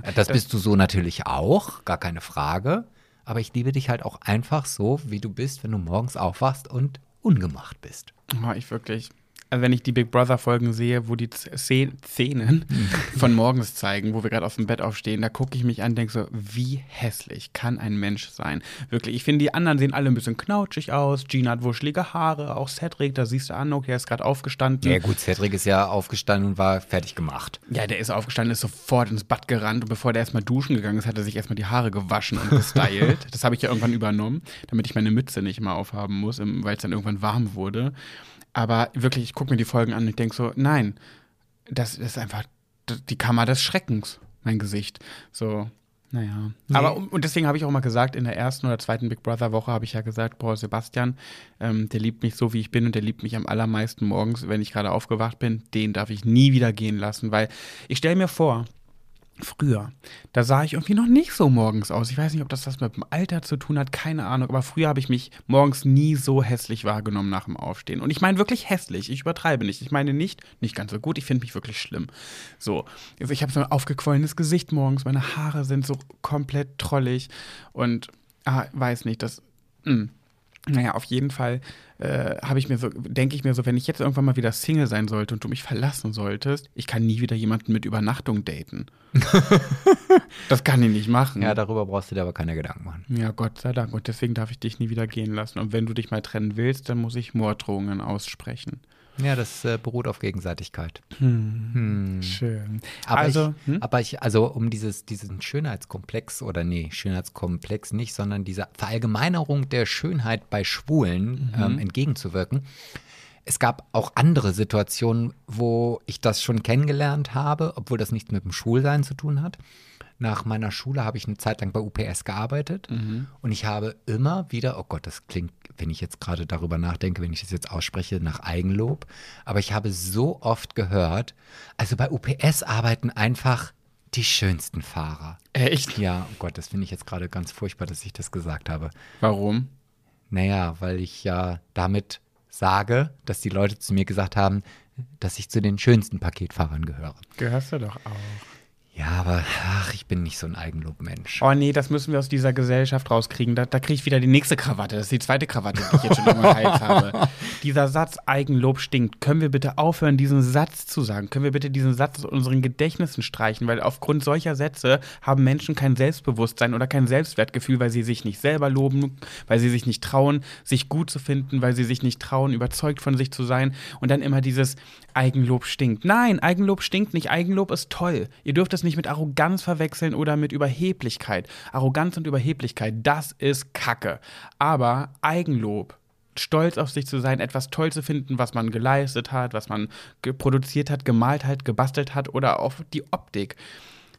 Äh, Das bist du so natürlich auch, gar keine Frage. Aber ich liebe dich halt auch einfach so, wie du bist, wenn du morgens aufwachst und ungemacht bist. Oh, ich wirklich. Also wenn ich die Big Brother Folgen sehe, wo die Szenen (laughs) von morgens zeigen, wo wir gerade aus dem Bett aufstehen, da gucke ich mich an und denke so, wie hässlich kann ein Mensch sein? Wirklich, ich finde, die anderen sehen alle ein bisschen knautschig aus. Gina hat wuschelige Haare, auch Cedric, da siehst du an, okay, er ist gerade aufgestanden. Ja gut, Cedric ist ja aufgestanden und war fertig gemacht. Ja, der ist aufgestanden, ist sofort ins Bad gerannt und bevor der erstmal duschen gegangen ist, hat er sich erstmal die Haare gewaschen und gestylt. (laughs) das habe ich ja irgendwann übernommen, damit ich meine Mütze nicht immer aufhaben muss, weil es dann irgendwann warm wurde. Aber wirklich, ich gucke mir die Folgen an und ich denke so, nein, das ist einfach die Kammer des Schreckens, mein Gesicht. So, naja. Aber und deswegen habe ich auch mal gesagt, in der ersten oder zweiten Big Brother Woche habe ich ja gesagt, boah, Sebastian, ähm, der liebt mich so, wie ich bin und der liebt mich am allermeisten morgens, wenn ich gerade aufgewacht bin. Den darf ich nie wieder gehen lassen, weil ich stelle mir vor, Früher, da sah ich irgendwie noch nicht so morgens aus. Ich weiß nicht, ob das was mit dem Alter zu tun hat, keine Ahnung. Aber früher habe ich mich morgens nie so hässlich wahrgenommen nach dem Aufstehen. Und ich meine wirklich hässlich. Ich übertreibe nicht. Ich meine nicht, nicht ganz so gut. Ich finde mich wirklich schlimm. So, also ich habe so ein aufgequollenes Gesicht morgens. Meine Haare sind so komplett trollig. Und, ah, weiß nicht, das. Mh. Naja, auf jeden Fall äh, habe ich mir so, denke ich mir so, wenn ich jetzt irgendwann mal wieder Single sein sollte und du mich verlassen solltest, ich kann nie wieder jemanden mit Übernachtung daten. (laughs) das kann ich nicht machen. Ja, darüber brauchst du dir aber keine Gedanken machen. Ja, Gott sei Dank. Und deswegen darf ich dich nie wieder gehen lassen. Und wenn du dich mal trennen willst, dann muss ich Morddrohungen aussprechen. Ja, das äh, beruht auf Gegenseitigkeit. Hm. Schön. Aber, also, ich, hm? aber ich, also um dieses, diesen Schönheitskomplex oder nee, Schönheitskomplex nicht, sondern dieser Verallgemeinerung der Schönheit bei Schwulen Mhm. ähm, entgegenzuwirken. Es gab auch andere Situationen, wo ich das schon kennengelernt habe, obwohl das nichts mit dem Schwulsein zu tun hat. Nach meiner Schule habe ich eine Zeit lang bei UPS gearbeitet Mhm. und ich habe immer wieder, oh Gott, das klingt, wenn ich jetzt gerade darüber nachdenke, wenn ich das jetzt ausspreche, nach Eigenlob, aber ich habe so oft gehört, also bei UPS arbeiten einfach die schönsten Fahrer. echt? Ja, oh Gott, das finde ich jetzt gerade ganz furchtbar, dass ich das gesagt habe. Warum? Naja, weil ich ja damit sage, dass die Leute zu mir gesagt haben, dass ich zu den schönsten Paketfahrern gehöre. Gehörst du doch auch. Ja, aber ach, ich bin nicht so ein Eigenlob-Mensch. Oh nee, das müssen wir aus dieser Gesellschaft rauskriegen. Da, da kriege ich wieder die nächste Krawatte. Das ist die zweite Krawatte, die ich jetzt schon immer Hals habe. (laughs) Dieser Satz Eigenlob stinkt. Können wir bitte aufhören, diesen Satz zu sagen? Können wir bitte diesen Satz aus unseren Gedächtnissen streichen? Weil aufgrund solcher Sätze haben Menschen kein Selbstbewusstsein oder kein Selbstwertgefühl, weil sie sich nicht selber loben, weil sie sich nicht trauen, sich gut zu finden, weil sie sich nicht trauen, überzeugt von sich zu sein. Und dann immer dieses Eigenlob stinkt. Nein, Eigenlob stinkt nicht. Eigenlob ist toll. Ihr dürft es nicht mit Arroganz verwechseln oder mit Überheblichkeit. Arroganz und Überheblichkeit, das ist Kacke. Aber Eigenlob, stolz auf sich zu sein, etwas toll zu finden, was man geleistet hat, was man produziert hat, gemalt hat, gebastelt hat oder auf die Optik.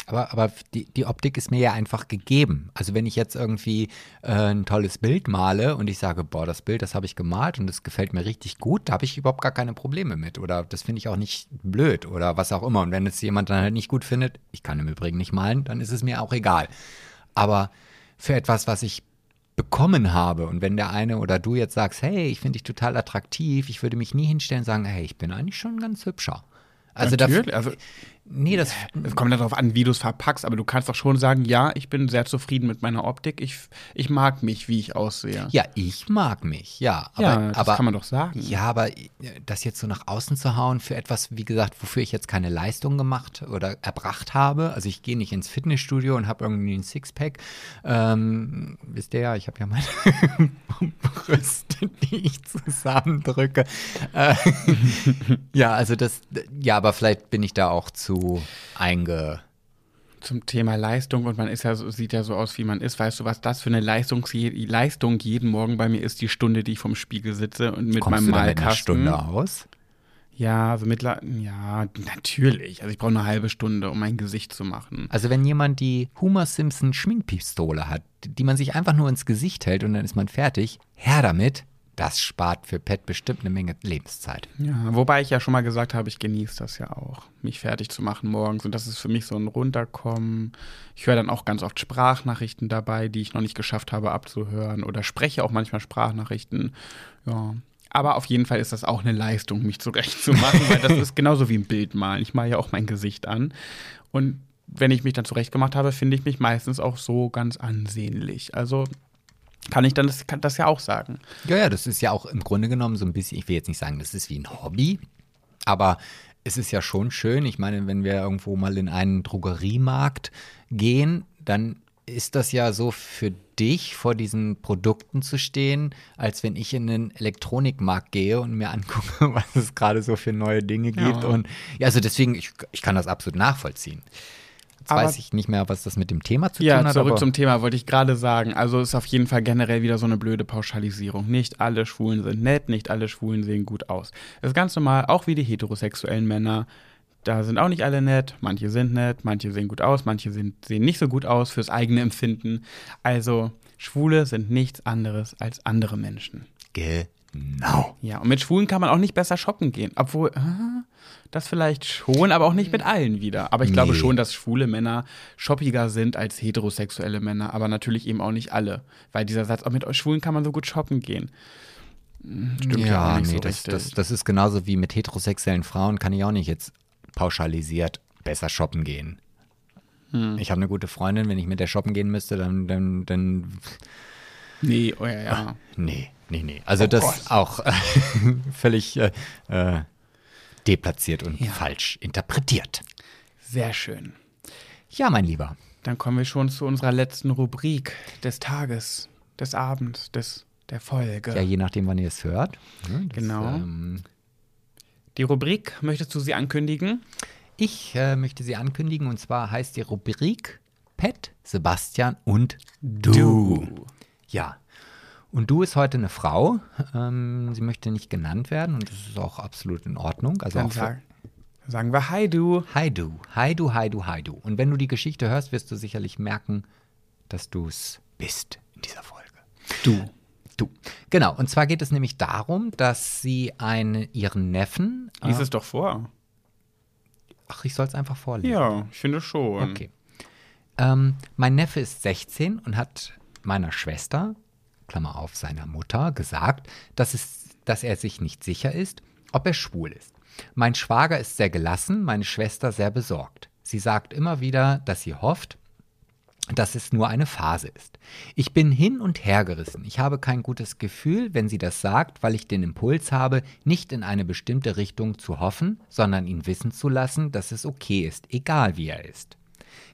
Aber, aber die, die Optik ist mir ja einfach gegeben. Also wenn ich jetzt irgendwie äh, ein tolles Bild male und ich sage, boah, das Bild, das habe ich gemalt und das gefällt mir richtig gut, da habe ich überhaupt gar keine Probleme mit. Oder das finde ich auch nicht blöd oder was auch immer. Und wenn es jemand dann halt nicht gut findet, ich kann im Übrigen nicht malen, dann ist es mir auch egal. Aber für etwas, was ich bekommen habe. Und wenn der eine oder du jetzt sagst, hey, ich finde dich total attraktiv, ich würde mich nie hinstellen und sagen, hey, ich bin eigentlich schon ganz hübscher. Also, Natürlich, also Nee, das es kommt darauf an, wie du es verpackst, aber du kannst doch schon sagen, ja, ich bin sehr zufrieden mit meiner Optik. Ich, ich mag mich, wie ich aussehe. Ja, ich mag mich, ja. Aber, ja, das aber, kann man doch sagen. Ja, aber äh, das jetzt so nach außen zu hauen für etwas, wie gesagt, wofür ich jetzt keine Leistung gemacht oder erbracht habe. Also ich gehe nicht ins Fitnessstudio und habe irgendwie ein Sixpack. Ähm, wisst ihr ja, ich habe ja meine (laughs) Brüste, die ich zusammendrücke. Äh, (laughs) ja, also das, ja, aber vielleicht bin ich da auch zu einge zum Thema Leistung und man ist ja so, sieht ja so aus, wie man ist. Weißt du, was das für eine Leistung, Leistung jeden Morgen bei mir ist? Die Stunde, die ich vom Spiegel sitze und mit Kommst meinem du Malkasten. Eine Stunde aus? Ja, also mittlerweile, ja, natürlich. Also ich brauche eine halbe Stunde, um mein Gesicht zu machen. Also wenn jemand die Homer Simpson Schminkpistole hat, die man sich einfach nur ins Gesicht hält und dann ist man fertig, her damit das spart für Pet bestimmt eine Menge Lebenszeit. Ja, wobei ich ja schon mal gesagt habe, ich genieße das ja auch, mich fertig zu machen morgens. Und das ist für mich so ein Runterkommen. Ich höre dann auch ganz oft Sprachnachrichten dabei, die ich noch nicht geschafft habe abzuhören. Oder spreche auch manchmal Sprachnachrichten. Ja. Aber auf jeden Fall ist das auch eine Leistung, mich zurechtzumachen, (laughs) weil das ist genauso wie ein Bild malen. Ich male ja auch mein Gesicht an. Und wenn ich mich dann zurechtgemacht habe, finde ich mich meistens auch so ganz ansehnlich. Also kann ich dann das, kann das ja auch sagen. Ja, ja, das ist ja auch im Grunde genommen so ein bisschen, ich will jetzt nicht sagen, das ist wie ein Hobby, aber es ist ja schon schön. Ich meine, wenn wir irgendwo mal in einen Drogeriemarkt gehen, dann ist das ja so für dich, vor diesen Produkten zu stehen, als wenn ich in den Elektronikmarkt gehe und mir angucke, (laughs) was es gerade so für neue Dinge gibt. Ja. Und ja, also deswegen, ich, ich kann das absolut nachvollziehen. Jetzt aber, weiß ich nicht mehr, was das mit dem Thema zu ja, tun hat. Ja, zurück zum Thema wollte ich gerade sagen. Also ist auf jeden Fall generell wieder so eine blöde Pauschalisierung. Nicht alle Schwulen sind nett, nicht alle Schwulen sehen gut aus. Das ist ganz normal, auch wie die heterosexuellen Männer. Da sind auch nicht alle nett. Manche sind nett, manche sehen gut aus, manche sind, sehen nicht so gut aus fürs eigene Empfinden. Also Schwule sind nichts anderes als andere Menschen. Genau. Ja, und mit Schwulen kann man auch nicht besser shoppen gehen. Obwohl, ah, das vielleicht schon, aber auch nicht mit allen wieder. Aber ich nee. glaube schon, dass schwule Männer shoppiger sind als heterosexuelle Männer. Aber natürlich eben auch nicht alle. Weil dieser Satz, auch mit Schwulen kann man so gut shoppen gehen. Hm, stimmt ja, ja nee, so das, das, das ist genauso wie mit heterosexuellen Frauen, kann ich auch nicht jetzt pauschalisiert besser shoppen gehen. Hm. Ich habe eine gute Freundin, wenn ich mit der shoppen gehen müsste, dann. dann, dann nee, oh ja, ja. Ach, nee, nee, nee. Also oh das Gott. auch (laughs) völlig äh, äh deplatziert und ja. falsch interpretiert. Sehr schön. Ja, mein Lieber. Dann kommen wir schon zu unserer letzten Rubrik des Tages, des Abends, des, der Folge. Ja, je nachdem, wann ihr es hört. Das, genau. Ähm, die Rubrik, möchtest du sie ankündigen? Ich äh, möchte sie ankündigen und zwar heißt die Rubrik Pet, Sebastian und du. du. Ja, und du ist heute eine Frau. Ähm, sie möchte nicht genannt werden und das ist auch absolut in Ordnung. Also Dann sag, sagen wir Hi du. Hi du. Hi du, hi du, hi du. Und wenn du die Geschichte hörst, wirst du sicherlich merken, dass du es bist in dieser Folge. Du. Du. Genau. Und zwar geht es nämlich darum, dass sie einen, ihren Neffen. Lies äh, es doch vor. Ach, ich soll es einfach vorlesen. Ja, ich finde schon. Okay. Ähm, mein Neffe ist 16 und hat meiner Schwester Klammer auf, seiner Mutter gesagt, dass, es, dass er sich nicht sicher ist, ob er schwul ist. Mein Schwager ist sehr gelassen, meine Schwester sehr besorgt. Sie sagt immer wieder, dass sie hofft, dass es nur eine Phase ist. Ich bin hin und her gerissen. Ich habe kein gutes Gefühl, wenn sie das sagt, weil ich den Impuls habe, nicht in eine bestimmte Richtung zu hoffen, sondern ihn wissen zu lassen, dass es okay ist, egal wie er ist.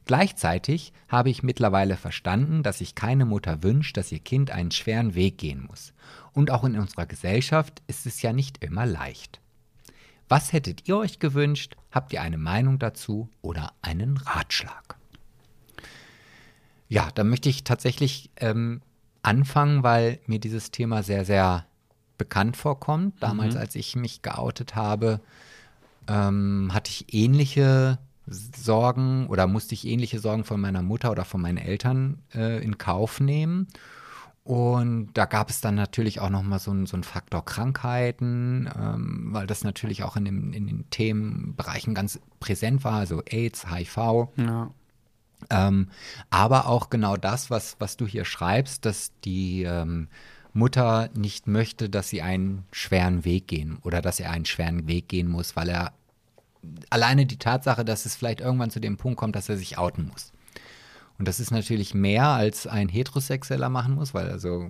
Gleichzeitig habe ich mittlerweile verstanden, dass sich keine Mutter wünscht, dass ihr Kind einen schweren Weg gehen muss. Und auch in unserer Gesellschaft ist es ja nicht immer leicht. Was hättet ihr euch gewünscht? Habt ihr eine Meinung dazu oder einen Ratschlag? Ja, da möchte ich tatsächlich ähm, anfangen, weil mir dieses Thema sehr, sehr bekannt vorkommt. Damals, mhm. als ich mich geoutet habe, ähm, hatte ich ähnliche Sorgen oder musste ich ähnliche Sorgen von meiner Mutter oder von meinen Eltern äh, in Kauf nehmen. Und da gab es dann natürlich auch noch mal so, ein, so einen Faktor Krankheiten, ähm, weil das natürlich auch in, dem, in den Themenbereichen ganz präsent war, also AIDS, HIV. Ja. Ähm, aber auch genau das, was, was du hier schreibst, dass die ähm, Mutter nicht möchte, dass sie einen schweren Weg gehen oder dass er einen schweren Weg gehen muss, weil er alleine die Tatsache, dass es vielleicht irgendwann zu dem Punkt kommt, dass er sich outen muss. Und das ist natürlich mehr, als ein Heterosexueller machen muss, weil also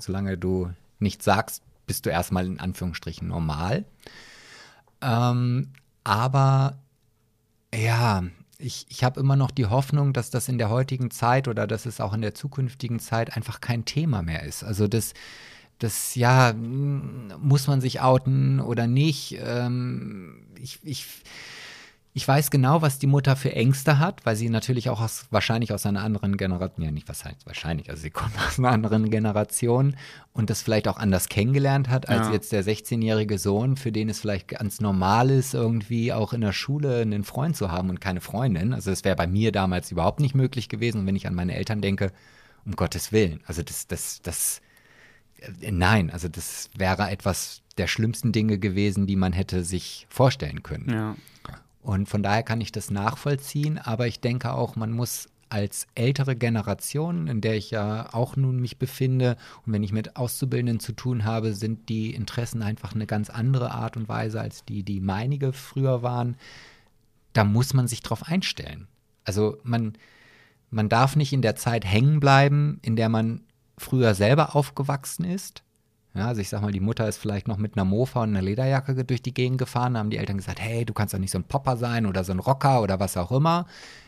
solange du nichts sagst, bist du erstmal in Anführungsstrichen normal. Ähm, aber ja, ich, ich habe immer noch die Hoffnung, dass das in der heutigen Zeit oder dass es auch in der zukünftigen Zeit einfach kein Thema mehr ist. Also das, das ja, muss man sich outen oder nicht. Ähm, ich, ich, ich weiß genau, was die Mutter für Ängste hat, weil sie natürlich auch aus, wahrscheinlich aus einer anderen Generation, ja nicht was heißt wahrscheinlich, also sie kommt (laughs) aus einer anderen Generation und das vielleicht auch anders kennengelernt hat als ja. jetzt der 16-jährige Sohn, für den es vielleicht ganz normal ist, irgendwie auch in der Schule einen Freund zu haben und keine Freundin. Also das wäre bei mir damals überhaupt nicht möglich gewesen. Und wenn ich an meine Eltern denke, um Gottes Willen, also das, das, das, nein, also das wäre etwas der schlimmsten Dinge gewesen, die man hätte sich vorstellen können. Ja. Und von daher kann ich das nachvollziehen, aber ich denke auch, man muss als ältere Generation, in der ich ja auch nun mich befinde und wenn ich mit Auszubildenden zu tun habe, sind die Interessen einfach eine ganz andere Art und Weise als die, die meinige früher waren. Da muss man sich drauf einstellen. Also man, man darf nicht in der Zeit hängen bleiben, in der man früher selber aufgewachsen ist. Ja, also ich sag mal, die Mutter ist vielleicht noch mit einer Mofa und einer Lederjacke durch die Gegend gefahren. Da haben die Eltern gesagt, hey, du kannst doch nicht so ein Popper sein oder so ein Rocker oder was auch immer.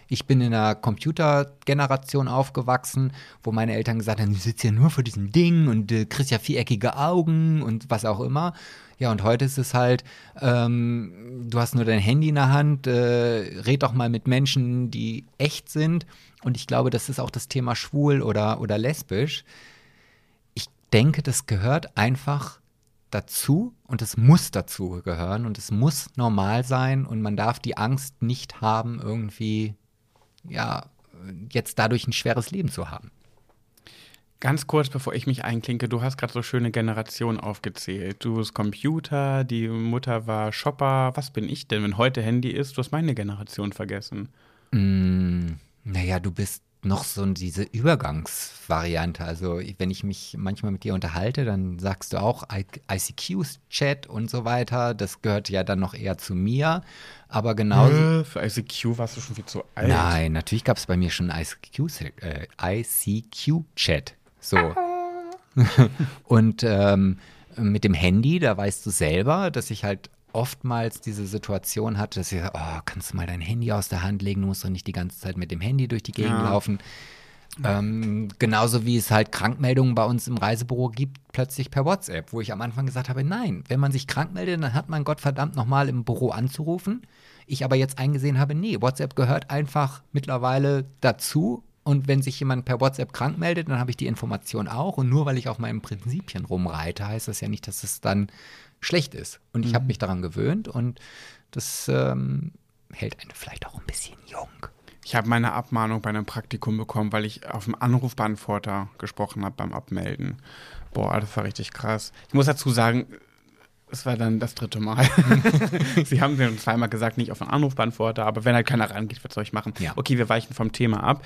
Ich bin in einer Computergeneration aufgewachsen, wo meine Eltern gesagt haben, du sitzt ja nur vor diesem Ding und äh, kriegst ja viereckige Augen und was auch immer. Ja, und heute ist es halt, ähm, du hast nur dein Handy in der Hand, äh, red doch mal mit Menschen, die echt sind. Und ich glaube, das ist auch das Thema schwul oder, oder lesbisch. Ich denke, das gehört einfach dazu und es muss dazu gehören und es muss normal sein und man darf die Angst nicht haben, irgendwie, ja, jetzt dadurch ein schweres Leben zu haben. Ganz kurz, bevor ich mich einklinke, du hast gerade so schöne Generationen aufgezählt. Du bist Computer, die Mutter war Shopper. Was bin ich denn, wenn heute Handy ist? Du hast meine Generation vergessen. Mm, naja, du bist noch so diese Übergangsvariante. Also wenn ich mich manchmal mit dir unterhalte, dann sagst du auch ICQ-Chat und so weiter. Das gehört ja dann noch eher zu mir. Aber genauso. Äh, für ICQ warst du schon viel zu alt. Nein, natürlich gab es bei mir schon ICQ-Chat. Äh, ICQ so. (laughs) und ähm, mit dem Handy, da weißt du selber, dass ich halt oftmals diese Situation hatte, dass ich, oh, kannst du mal dein Handy aus der Hand legen, du musst doch nicht die ganze Zeit mit dem Handy durch die Gegend ja. laufen. Ähm, genauso wie es halt Krankmeldungen bei uns im Reisebüro gibt, plötzlich per WhatsApp, wo ich am Anfang gesagt habe, nein, wenn man sich krank meldet, dann hat man Gottverdammt nochmal im Büro anzurufen. Ich aber jetzt eingesehen habe, nee, WhatsApp gehört einfach mittlerweile dazu und wenn sich jemand per WhatsApp krank meldet, dann habe ich die Information auch. Und nur weil ich auf meinen Prinzipien rumreite, heißt das ja nicht, dass es dann schlecht ist. Und ich mhm. habe mich daran gewöhnt und das ähm, hält einen vielleicht auch ein bisschen jung. Ich habe meine Abmahnung bei einem Praktikum bekommen, weil ich auf dem Anrufbeantworter gesprochen habe beim Abmelden. Boah, das war richtig krass. Ich muss dazu sagen, es war dann das dritte Mal. (laughs) (laughs) Sie haben mir zweimal gesagt, nicht auf den Anrufbeantworter, aber wenn halt keiner rangeht, was soll ich machen? Ja. Okay, wir weichen vom Thema ab.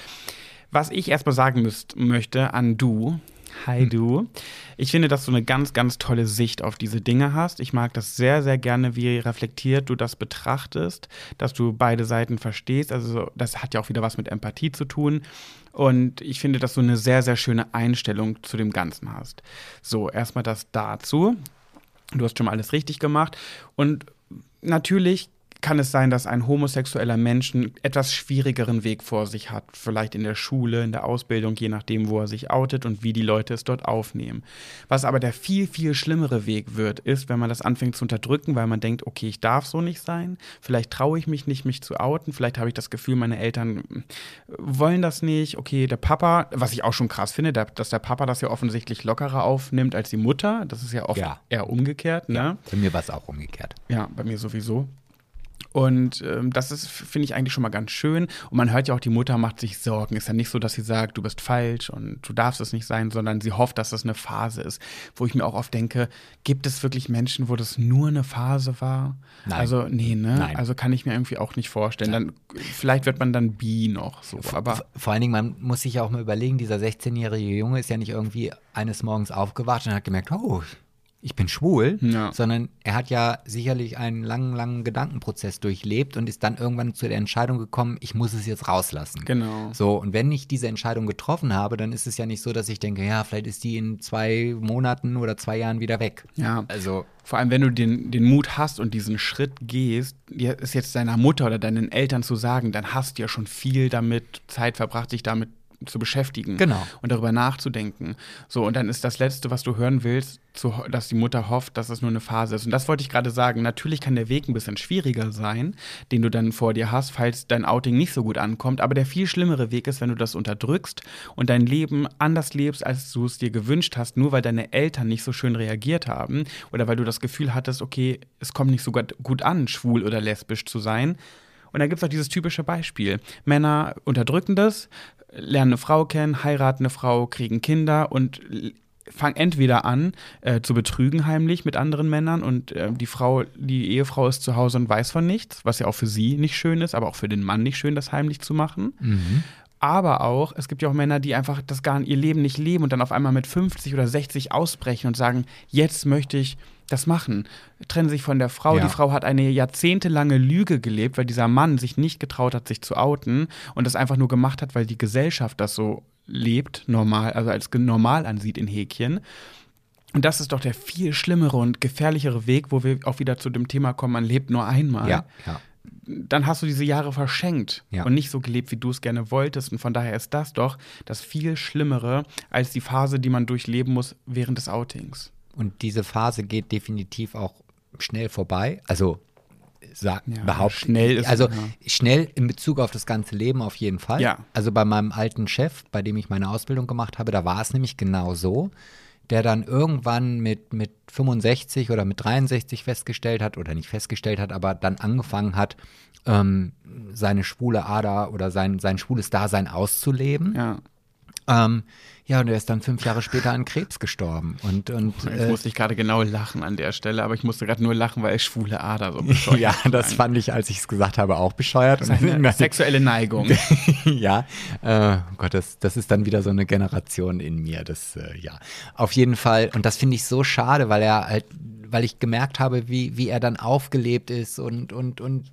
Was ich erstmal sagen müsst, möchte an du, Hi du. Ich finde, dass du eine ganz, ganz tolle Sicht auf diese Dinge hast. Ich mag das sehr, sehr gerne, wie reflektiert du das betrachtest, dass du beide Seiten verstehst. Also das hat ja auch wieder was mit Empathie zu tun. Und ich finde, dass du eine sehr, sehr schöne Einstellung zu dem Ganzen hast. So, erstmal das dazu. Du hast schon mal alles richtig gemacht. Und natürlich kann es sein, dass ein homosexueller Mensch einen etwas schwierigeren Weg vor sich hat, vielleicht in der Schule, in der Ausbildung, je nachdem, wo er sich outet und wie die Leute es dort aufnehmen. Was aber der viel, viel schlimmere Weg wird, ist, wenn man das anfängt zu unterdrücken, weil man denkt, okay, ich darf so nicht sein, vielleicht traue ich mich nicht, mich zu outen, vielleicht habe ich das Gefühl, meine Eltern wollen das nicht, okay, der Papa, was ich auch schon krass finde, dass der Papa das ja offensichtlich lockerer aufnimmt als die Mutter, das ist ja oft ja. eher umgekehrt. Ne? Ja, bei mir war es auch umgekehrt. Ja, bei mir sowieso. Und ähm, das ist, finde ich, eigentlich schon mal ganz schön. Und man hört ja auch, die Mutter macht sich Sorgen. Ist ja nicht so, dass sie sagt, du bist falsch und du darfst es nicht sein, sondern sie hofft, dass das eine Phase ist. Wo ich mir auch oft denke, gibt es wirklich Menschen, wo das nur eine Phase war? Nein. Also, nee, ne? Nein. Also kann ich mir irgendwie auch nicht vorstellen. Dann, vielleicht wird man dann bi noch so. Aber vor allen Dingen, man muss sich ja auch mal überlegen, dieser 16-jährige Junge ist ja nicht irgendwie eines Morgens aufgewacht und hat gemerkt, oh, ich bin schwul, ja. sondern er hat ja sicherlich einen langen, langen Gedankenprozess durchlebt und ist dann irgendwann zu der Entscheidung gekommen, ich muss es jetzt rauslassen. Genau. So, und wenn ich diese Entscheidung getroffen habe, dann ist es ja nicht so, dass ich denke, ja, vielleicht ist die in zwei Monaten oder zwei Jahren wieder weg. Ja. Also. Vor allem, wenn du den, den Mut hast und diesen Schritt gehst, ist jetzt deiner Mutter oder deinen Eltern zu sagen, dann hast du ja schon viel damit Zeit verbracht, dich damit zu beschäftigen genau. und darüber nachzudenken. So, und dann ist das Letzte, was du hören willst, zu, dass die Mutter hofft, dass es nur eine Phase ist. Und das wollte ich gerade sagen. Natürlich kann der Weg ein bisschen schwieriger sein, den du dann vor dir hast, falls dein Outing nicht so gut ankommt. Aber der viel schlimmere Weg ist, wenn du das unterdrückst und dein Leben anders lebst, als du es dir gewünscht hast, nur weil deine Eltern nicht so schön reagiert haben oder weil du das Gefühl hattest, okay, es kommt nicht so gut an, schwul oder lesbisch zu sein. Und dann gibt es auch dieses typische Beispiel. Männer unterdrücken das, lernen eine Frau kennen, heiraten eine Frau, kriegen Kinder und fangen entweder an äh, zu betrügen heimlich mit anderen Männern und äh, die Frau, die Ehefrau ist zu Hause und weiß von nichts, was ja auch für sie nicht schön ist, aber auch für den Mann nicht schön, das heimlich zu machen. Mhm. Aber auch, es gibt ja auch Männer, die einfach das gar ihr Leben nicht leben und dann auf einmal mit 50 oder 60 ausbrechen und sagen, jetzt möchte ich das machen. Trennen sich von der Frau. Ja. Die Frau hat eine jahrzehntelange Lüge gelebt, weil dieser Mann sich nicht getraut hat, sich zu outen und das einfach nur gemacht hat, weil die Gesellschaft das so lebt, normal, also als normal ansieht in Häkchen. Und das ist doch der viel schlimmere und gefährlichere Weg, wo wir auch wieder zu dem Thema kommen, man lebt nur einmal. Ja, ja dann hast du diese Jahre verschenkt ja. und nicht so gelebt, wie du es gerne wolltest. Und von daher ist das doch das viel Schlimmere als die Phase, die man durchleben muss während des Outings. Und diese Phase geht definitiv auch schnell vorbei. Also sag, ja, behaupten. Schnell ist Also ja. schnell in Bezug auf das ganze Leben auf jeden Fall. Ja. Also bei meinem alten Chef, bei dem ich meine Ausbildung gemacht habe, da war es nämlich genau so der dann irgendwann mit, mit 65 oder mit 63 festgestellt hat, oder nicht festgestellt hat, aber dann angefangen hat, ähm, seine schwule Ader oder sein, sein schwules Dasein auszuleben. Ja. Ähm, ja, und er ist dann fünf Jahre später an Krebs gestorben. Und, und, Jetzt äh, musste ich gerade genau lachen an der Stelle, aber ich musste gerade nur lachen, weil er schwule Ader so bescheuert (laughs) Ja, das Nein. fand ich, als ich es gesagt habe, auch bescheuert. Das ist eine sexuelle Neigung. (laughs) ja, äh, oh Gott, das, das ist dann wieder so eine Generation in mir. Das, äh, ja, auf jeden Fall. Und das finde ich so schade, weil er halt weil ich gemerkt habe, wie, wie er dann aufgelebt ist und, und, und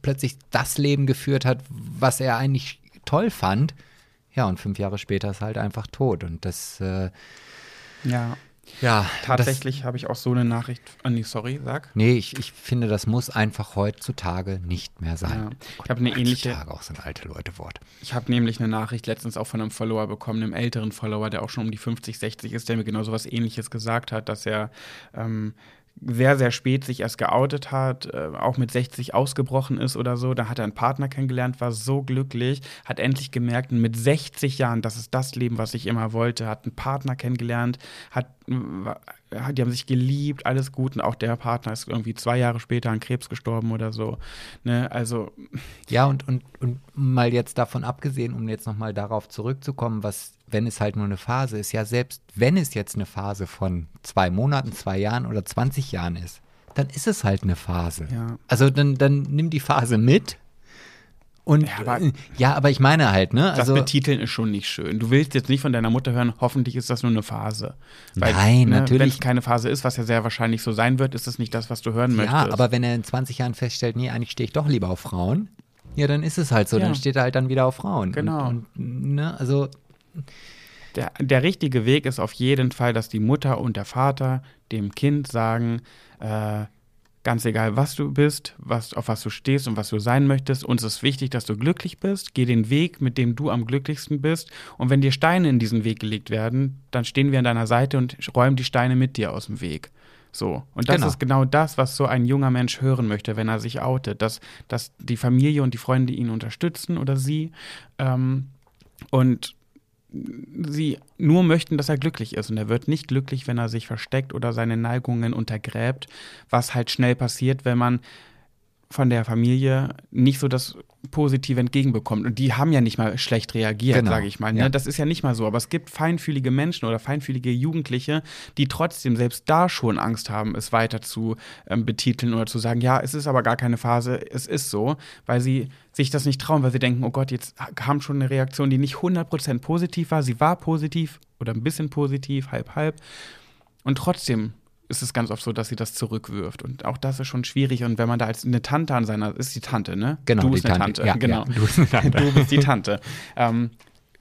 plötzlich das Leben geführt hat, was er eigentlich toll fand. Ja, und fünf Jahre später ist halt einfach tot. Und das. Äh, ja. Ja, tatsächlich habe ich auch so eine Nachricht. Oh nee, sorry, sag. Nee, ich, ich finde, das muss einfach heutzutage nicht mehr sein. Ja. Ich habe eine ähnliche. Heutzutage auch so ein alte Leute Wort. Ich habe nämlich eine Nachricht letztens auch von einem Follower bekommen, einem älteren Follower, der auch schon um die 50, 60 ist, der mir genau so was ähnliches gesagt hat, dass er ähm, sehr, sehr spät sich erst geoutet hat, äh, auch mit 60 ausgebrochen ist oder so. Da hat er einen Partner kennengelernt, war so glücklich, hat endlich gemerkt, mit 60 Jahren, das ist das Leben, was ich immer wollte, hat einen Partner kennengelernt, hat die haben sich geliebt, alles gut. Und auch der Partner ist irgendwie zwei Jahre später an Krebs gestorben oder so. Ne? Also. Ja, und, und, und mal jetzt davon abgesehen, um jetzt nochmal darauf zurückzukommen, was, wenn es halt nur eine Phase ist, ja, selbst wenn es jetzt eine Phase von zwei Monaten, zwei Jahren oder 20 Jahren ist, dann ist es halt eine Phase. Ja. Also dann, dann nimm die Phase mit Und Ja, aber- äh, ja, aber ich meine halt, ne? Das Also, Betiteln ist schon nicht schön. Du willst jetzt nicht von deiner Mutter hören, hoffentlich ist das nur eine Phase. Nein, natürlich- Wenn es keine Phase ist, was ja sehr wahrscheinlich so sein wird, ist es nicht das, was du hören möchtest. ja, aber wenn er in 20 Jahren feststellt, nee, eigentlich stehe ich doch lieber auf Frauen, ja, dann ist es halt so, Ja. dann steht er halt dann wieder auf Frauen. Genau. Und, und, ne, also, Der, der richtige Weg ist auf jeden Fall, dass die Mutter und der Vater dem Kind sagen, äh, ganz egal, was du bist, was, auf was du stehst und was du sein möchtest, uns ist wichtig, dass du glücklich bist. Geh den Weg, mit dem du am glücklichsten bist. Und wenn dir Steine in diesen Weg gelegt werden, dann stehen wir an deiner Seite und räumen die Steine mit dir aus dem Weg. So. Und das Genau. ist genau das, was so ein junger Mensch hören möchte, wenn er sich outet, dass, dass die Familie und die Freunde ihn unterstützen oder sie. Ähm, und sie nur möchten, dass er glücklich ist. Und er wird nicht glücklich, wenn er sich versteckt oder seine Neigungen untergräbt, was halt schnell passiert, wenn man von der Familie nicht so das Positive entgegenbekommt. Und die haben ja nicht mal schlecht reagiert, Genau. sage ich mal. Ne? Ja. Das ist ja nicht mal so. Aber es gibt feinfühlige Menschen oder feinfühlige Jugendliche, die trotzdem selbst da schon Angst haben, es weiter zu ähm, betiteln oder zu sagen, ja, es ist aber gar keine Phase, es ist so, weil sie sich das nicht trauen, weil sie denken, oh Gott, jetzt kam schon eine Reaktion, die nicht 100% positiv war. Sie war positiv oder ein bisschen positiv, halb, halb. Und trotzdem ist es ganz oft so, dass sie das zurückwirft. Und auch das ist schon schwierig. Und wenn man da als eine Tante an seiner, ist die Tante, ne? Genau, du bist eine Tante. Tante, Ja, genau. ja, du bist eine Tante. (laughs) Du bist die Tante. ähm,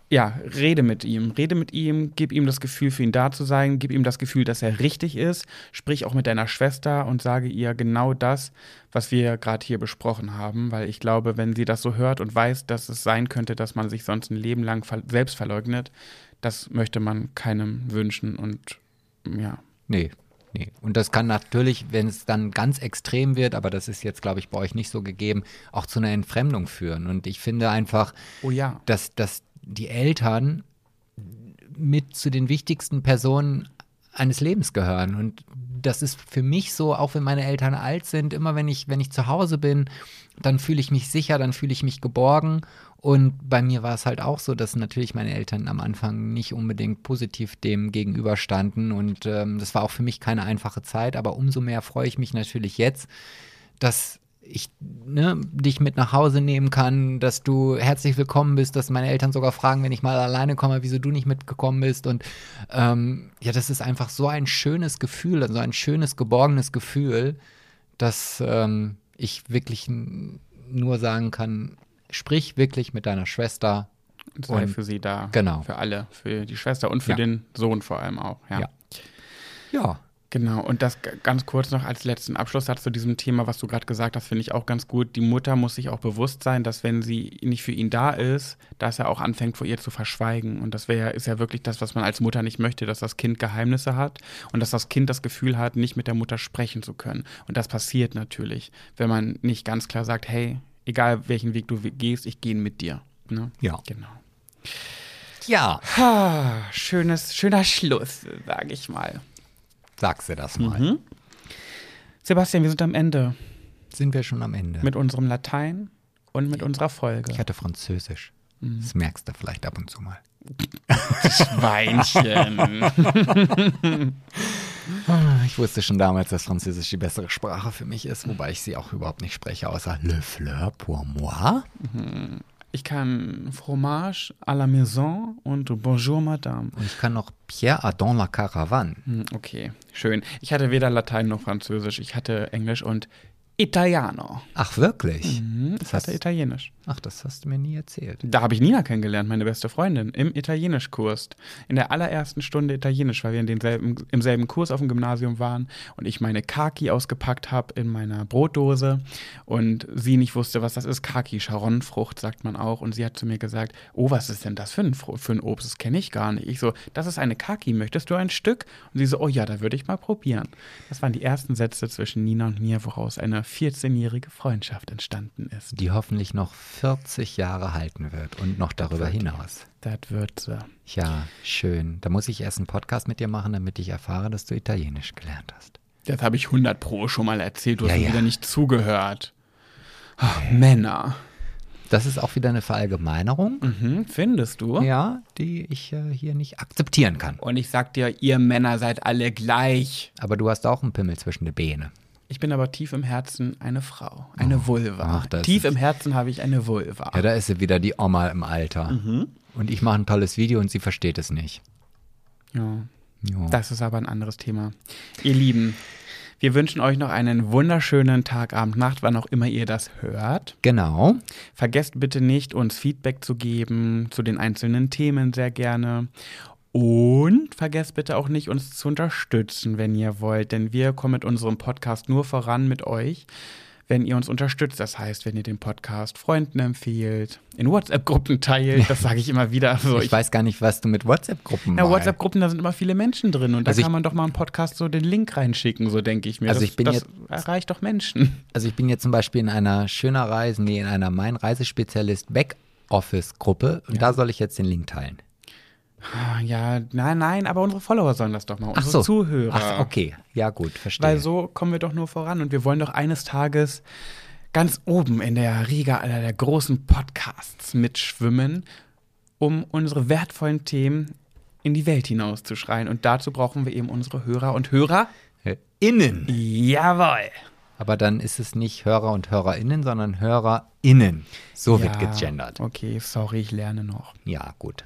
ja, rede mit ihm, rede mit ihm, gib ihm das Gefühl, für ihn da zu sein, gib ihm das Gefühl, dass er richtig ist, sprich auch mit deiner Schwester und sage ihr genau das, was wir gerade hier besprochen haben, weil ich glaube, wenn sie das so hört und weiß, dass es sein könnte, dass man sich sonst ein Leben lang ver selbst verleugnet, das möchte man keinem wünschen und ja, nee. Nee. Und das kann natürlich, wenn es dann ganz extrem wird, aber das ist jetzt, glaube ich, bei euch nicht so gegeben, auch zu einer Entfremdung führen. Und ich finde einfach, oh ja, dass, dass die Eltern mit zu den wichtigsten Personen eines Lebens gehören. Und das ist für mich so, auch wenn meine Eltern alt sind, immer wenn ich, wenn ich zu Hause bin, dann fühle ich mich sicher, dann fühle ich mich geborgen. Und bei mir war es halt auch so, dass natürlich meine Eltern am Anfang nicht unbedingt positiv dem gegenüberstanden. Und ähm, das war auch für mich keine einfache Zeit. Aber umso mehr freue ich mich natürlich jetzt, dass ich ne, dich mit nach Hause nehmen kann, dass du herzlich willkommen bist, dass meine Eltern sogar fragen, wenn ich mal alleine komme, wieso du nicht mitgekommen bist. Und ähm, ja, das ist einfach so ein schönes Gefühl, so ein schönes, geborgenes Gefühl, dass ähm, ich wirklich nur sagen kann, sprich wirklich mit deiner Schwester. sei Und- für sie da. genau. Für alle, für die Schwester und für Ja. den Sohn vor allem auch. Ja. Ja. Ja, Genau, und das ganz kurz noch als letzten Abschlusssatz zu diesem Thema, was du gerade gesagt hast, finde ich auch ganz gut. Die Mutter muss sich auch bewusst sein, dass wenn sie nicht für ihn da ist, dass er auch anfängt, vor ihr zu verschweigen. Und das wäre ist ja wirklich das, was man als Mutter nicht möchte, dass das Kind Geheimnisse hat und dass das Kind das Gefühl hat, nicht mit der Mutter sprechen zu können. Und das passiert natürlich, wenn man nicht ganz klar sagt, hey, egal welchen Weg du gehst, ich gehe mit dir. Ne? Ja. Genau. ja, schönes, schöner Schluss, sage ich mal. sagst du das mal. Mhm. Sebastian, wir sind am Ende Sind wir schon am Ende? mit unserem Latein und mit unserer Folge. ich hatte Französisch. Mhm. Das merkst du vielleicht ab und zu mal. (laughs) Schweinchen. (laughs) Ah, Ich wusste schon damals, dass Französisch die bessere Sprache für mich ist, wobei ich sie auch überhaupt nicht spreche, außer Le Fleur pour moi. ich kann Fromage à la maison und Bonjour Madame. Und ich kann noch Pierre Adam la Caravane. Hm, Okay, schön. Ich hatte weder Latein noch Französisch. Ich hatte Englisch und Italiano. Ach, wirklich? Hm, Ich hatte Italienisch. Ach, das hast du mir nie erzählt. Da habe ich Nina kennengelernt, meine beste Freundin, im Italienischkurs. In der allerersten Stunde Italienisch, weil wir in denselben, im selben Kurs auf dem Gymnasium waren und ich meine Kaki ausgepackt habe in meiner Brotdose und sie nicht wusste, was das ist. Kaki, Charonfrucht, sagt man auch. Und sie hat zu mir gesagt, oh, was ist denn das für ein, für ein Obst? Das kenne ich gar nicht. Ich so, das ist eine Kaki, möchtest du ein Stück? Und sie so, oh ja, da würde ich mal probieren. Das waren die ersten Sätze zwischen Nina und mir, woraus eine 14-jährige Freundschaft entstanden ist. Die hoffentlich noch 40 Jahre halten wird und noch darüber hinaus. Das wird sie. Ja, schön. Da muss ich erst einen Podcast mit dir machen, damit ich erfahre, dass du Italienisch gelernt hast. Das habe ich 100 Pro schon mal erzählt. Du hast Ja, mir ja. wieder nicht zugehört. Ach, Männer. Das ist auch wieder eine Verallgemeinerung, Mhm, findest du? ja, die ich äh, hier nicht akzeptieren kann. Und ich sag dir, ihr Männer seid alle gleich. Aber du hast auch einen Pimmel zwischen den Beine. Ich bin aber tief im Herzen eine Frau, eine Vulva. ach, tief im Herzen habe ich eine Vulva. Ja, da ist sie wieder, die Oma im Alter. Mhm. Und ich mache ein tolles Video und sie versteht es nicht. Ja. Jo. Das ist aber ein anderes Thema. Ihr Lieben, wir wünschen euch noch einen wunderschönen Tag, Abend, Nacht, wann auch immer ihr das hört. Genau. Vergesst bitte nicht, uns Feedback zu geben zu den einzelnen Themen sehr gerne. Und vergesst bitte auch nicht, uns zu unterstützen, wenn ihr wollt, denn wir kommen mit unserem Podcast nur voran mit euch, wenn ihr uns unterstützt. Das heißt, wenn ihr den Podcast Freunden empfiehlt, in WhatsApp-Gruppen teilt, das sage ich immer wieder. Also ich, weiß gar nicht, was du mit WhatsApp-Gruppen Na, mal- WhatsApp-Gruppen, da sind immer viele Menschen drin und Also da ich- kann man doch mal einen Podcast so den Link reinschicken, so denke ich mir. Also das, ich bin das jetzt- erreicht doch Menschen. Also ich bin jetzt zum Beispiel in einer schöner Reise, nee, in einer Mein Reisespezialist Backoffice-Gruppe und da soll ich jetzt den Link teilen. Ja, nein, nein, aber unsere Follower sollen das doch mal, Ach unsere so. Zuhörer. Ach, okay. Ja, gut, verstehe. Weil so kommen wir doch nur voran und wir wollen doch eines Tages ganz oben in der Riga aller der großen Podcasts mitschwimmen, um unsere wertvollen Themen in die Welt hinauszuschreien. Und dazu brauchen wir eben unsere Hörer und Hörer. Äh, Innen. Jawohl! Aber dann ist es nicht Hörer und HörerInnen, sondern HörerInnen. So wird Ja, gegendert. Okay, sorry, ich lerne noch. Ja, gut.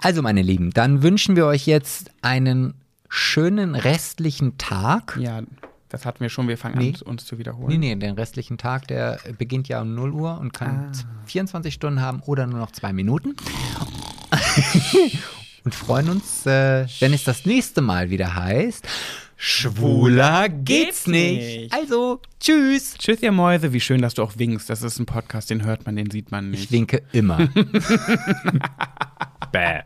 Also, meine Lieben, dann wünschen wir euch jetzt einen schönen restlichen Tag. Ja, das hatten wir schon. Wir fangen Nee. an, uns zu wiederholen. Nee, nee, den restlichen Tag, der beginnt ja um 0 Uhr und kann Ah. 24 Stunden haben oder nur noch zwei Minuten. (laughs) und freuen uns, äh, wenn es das nächste Mal wieder heißt, Schwuler geht's nicht. Also, tschüss. Tschüss, ihr Mäuse. Wie schön, dass du auch winkst. Das ist ein Podcast, den hört man, den sieht man nicht. Ich winke immer. (laughs) Bäh.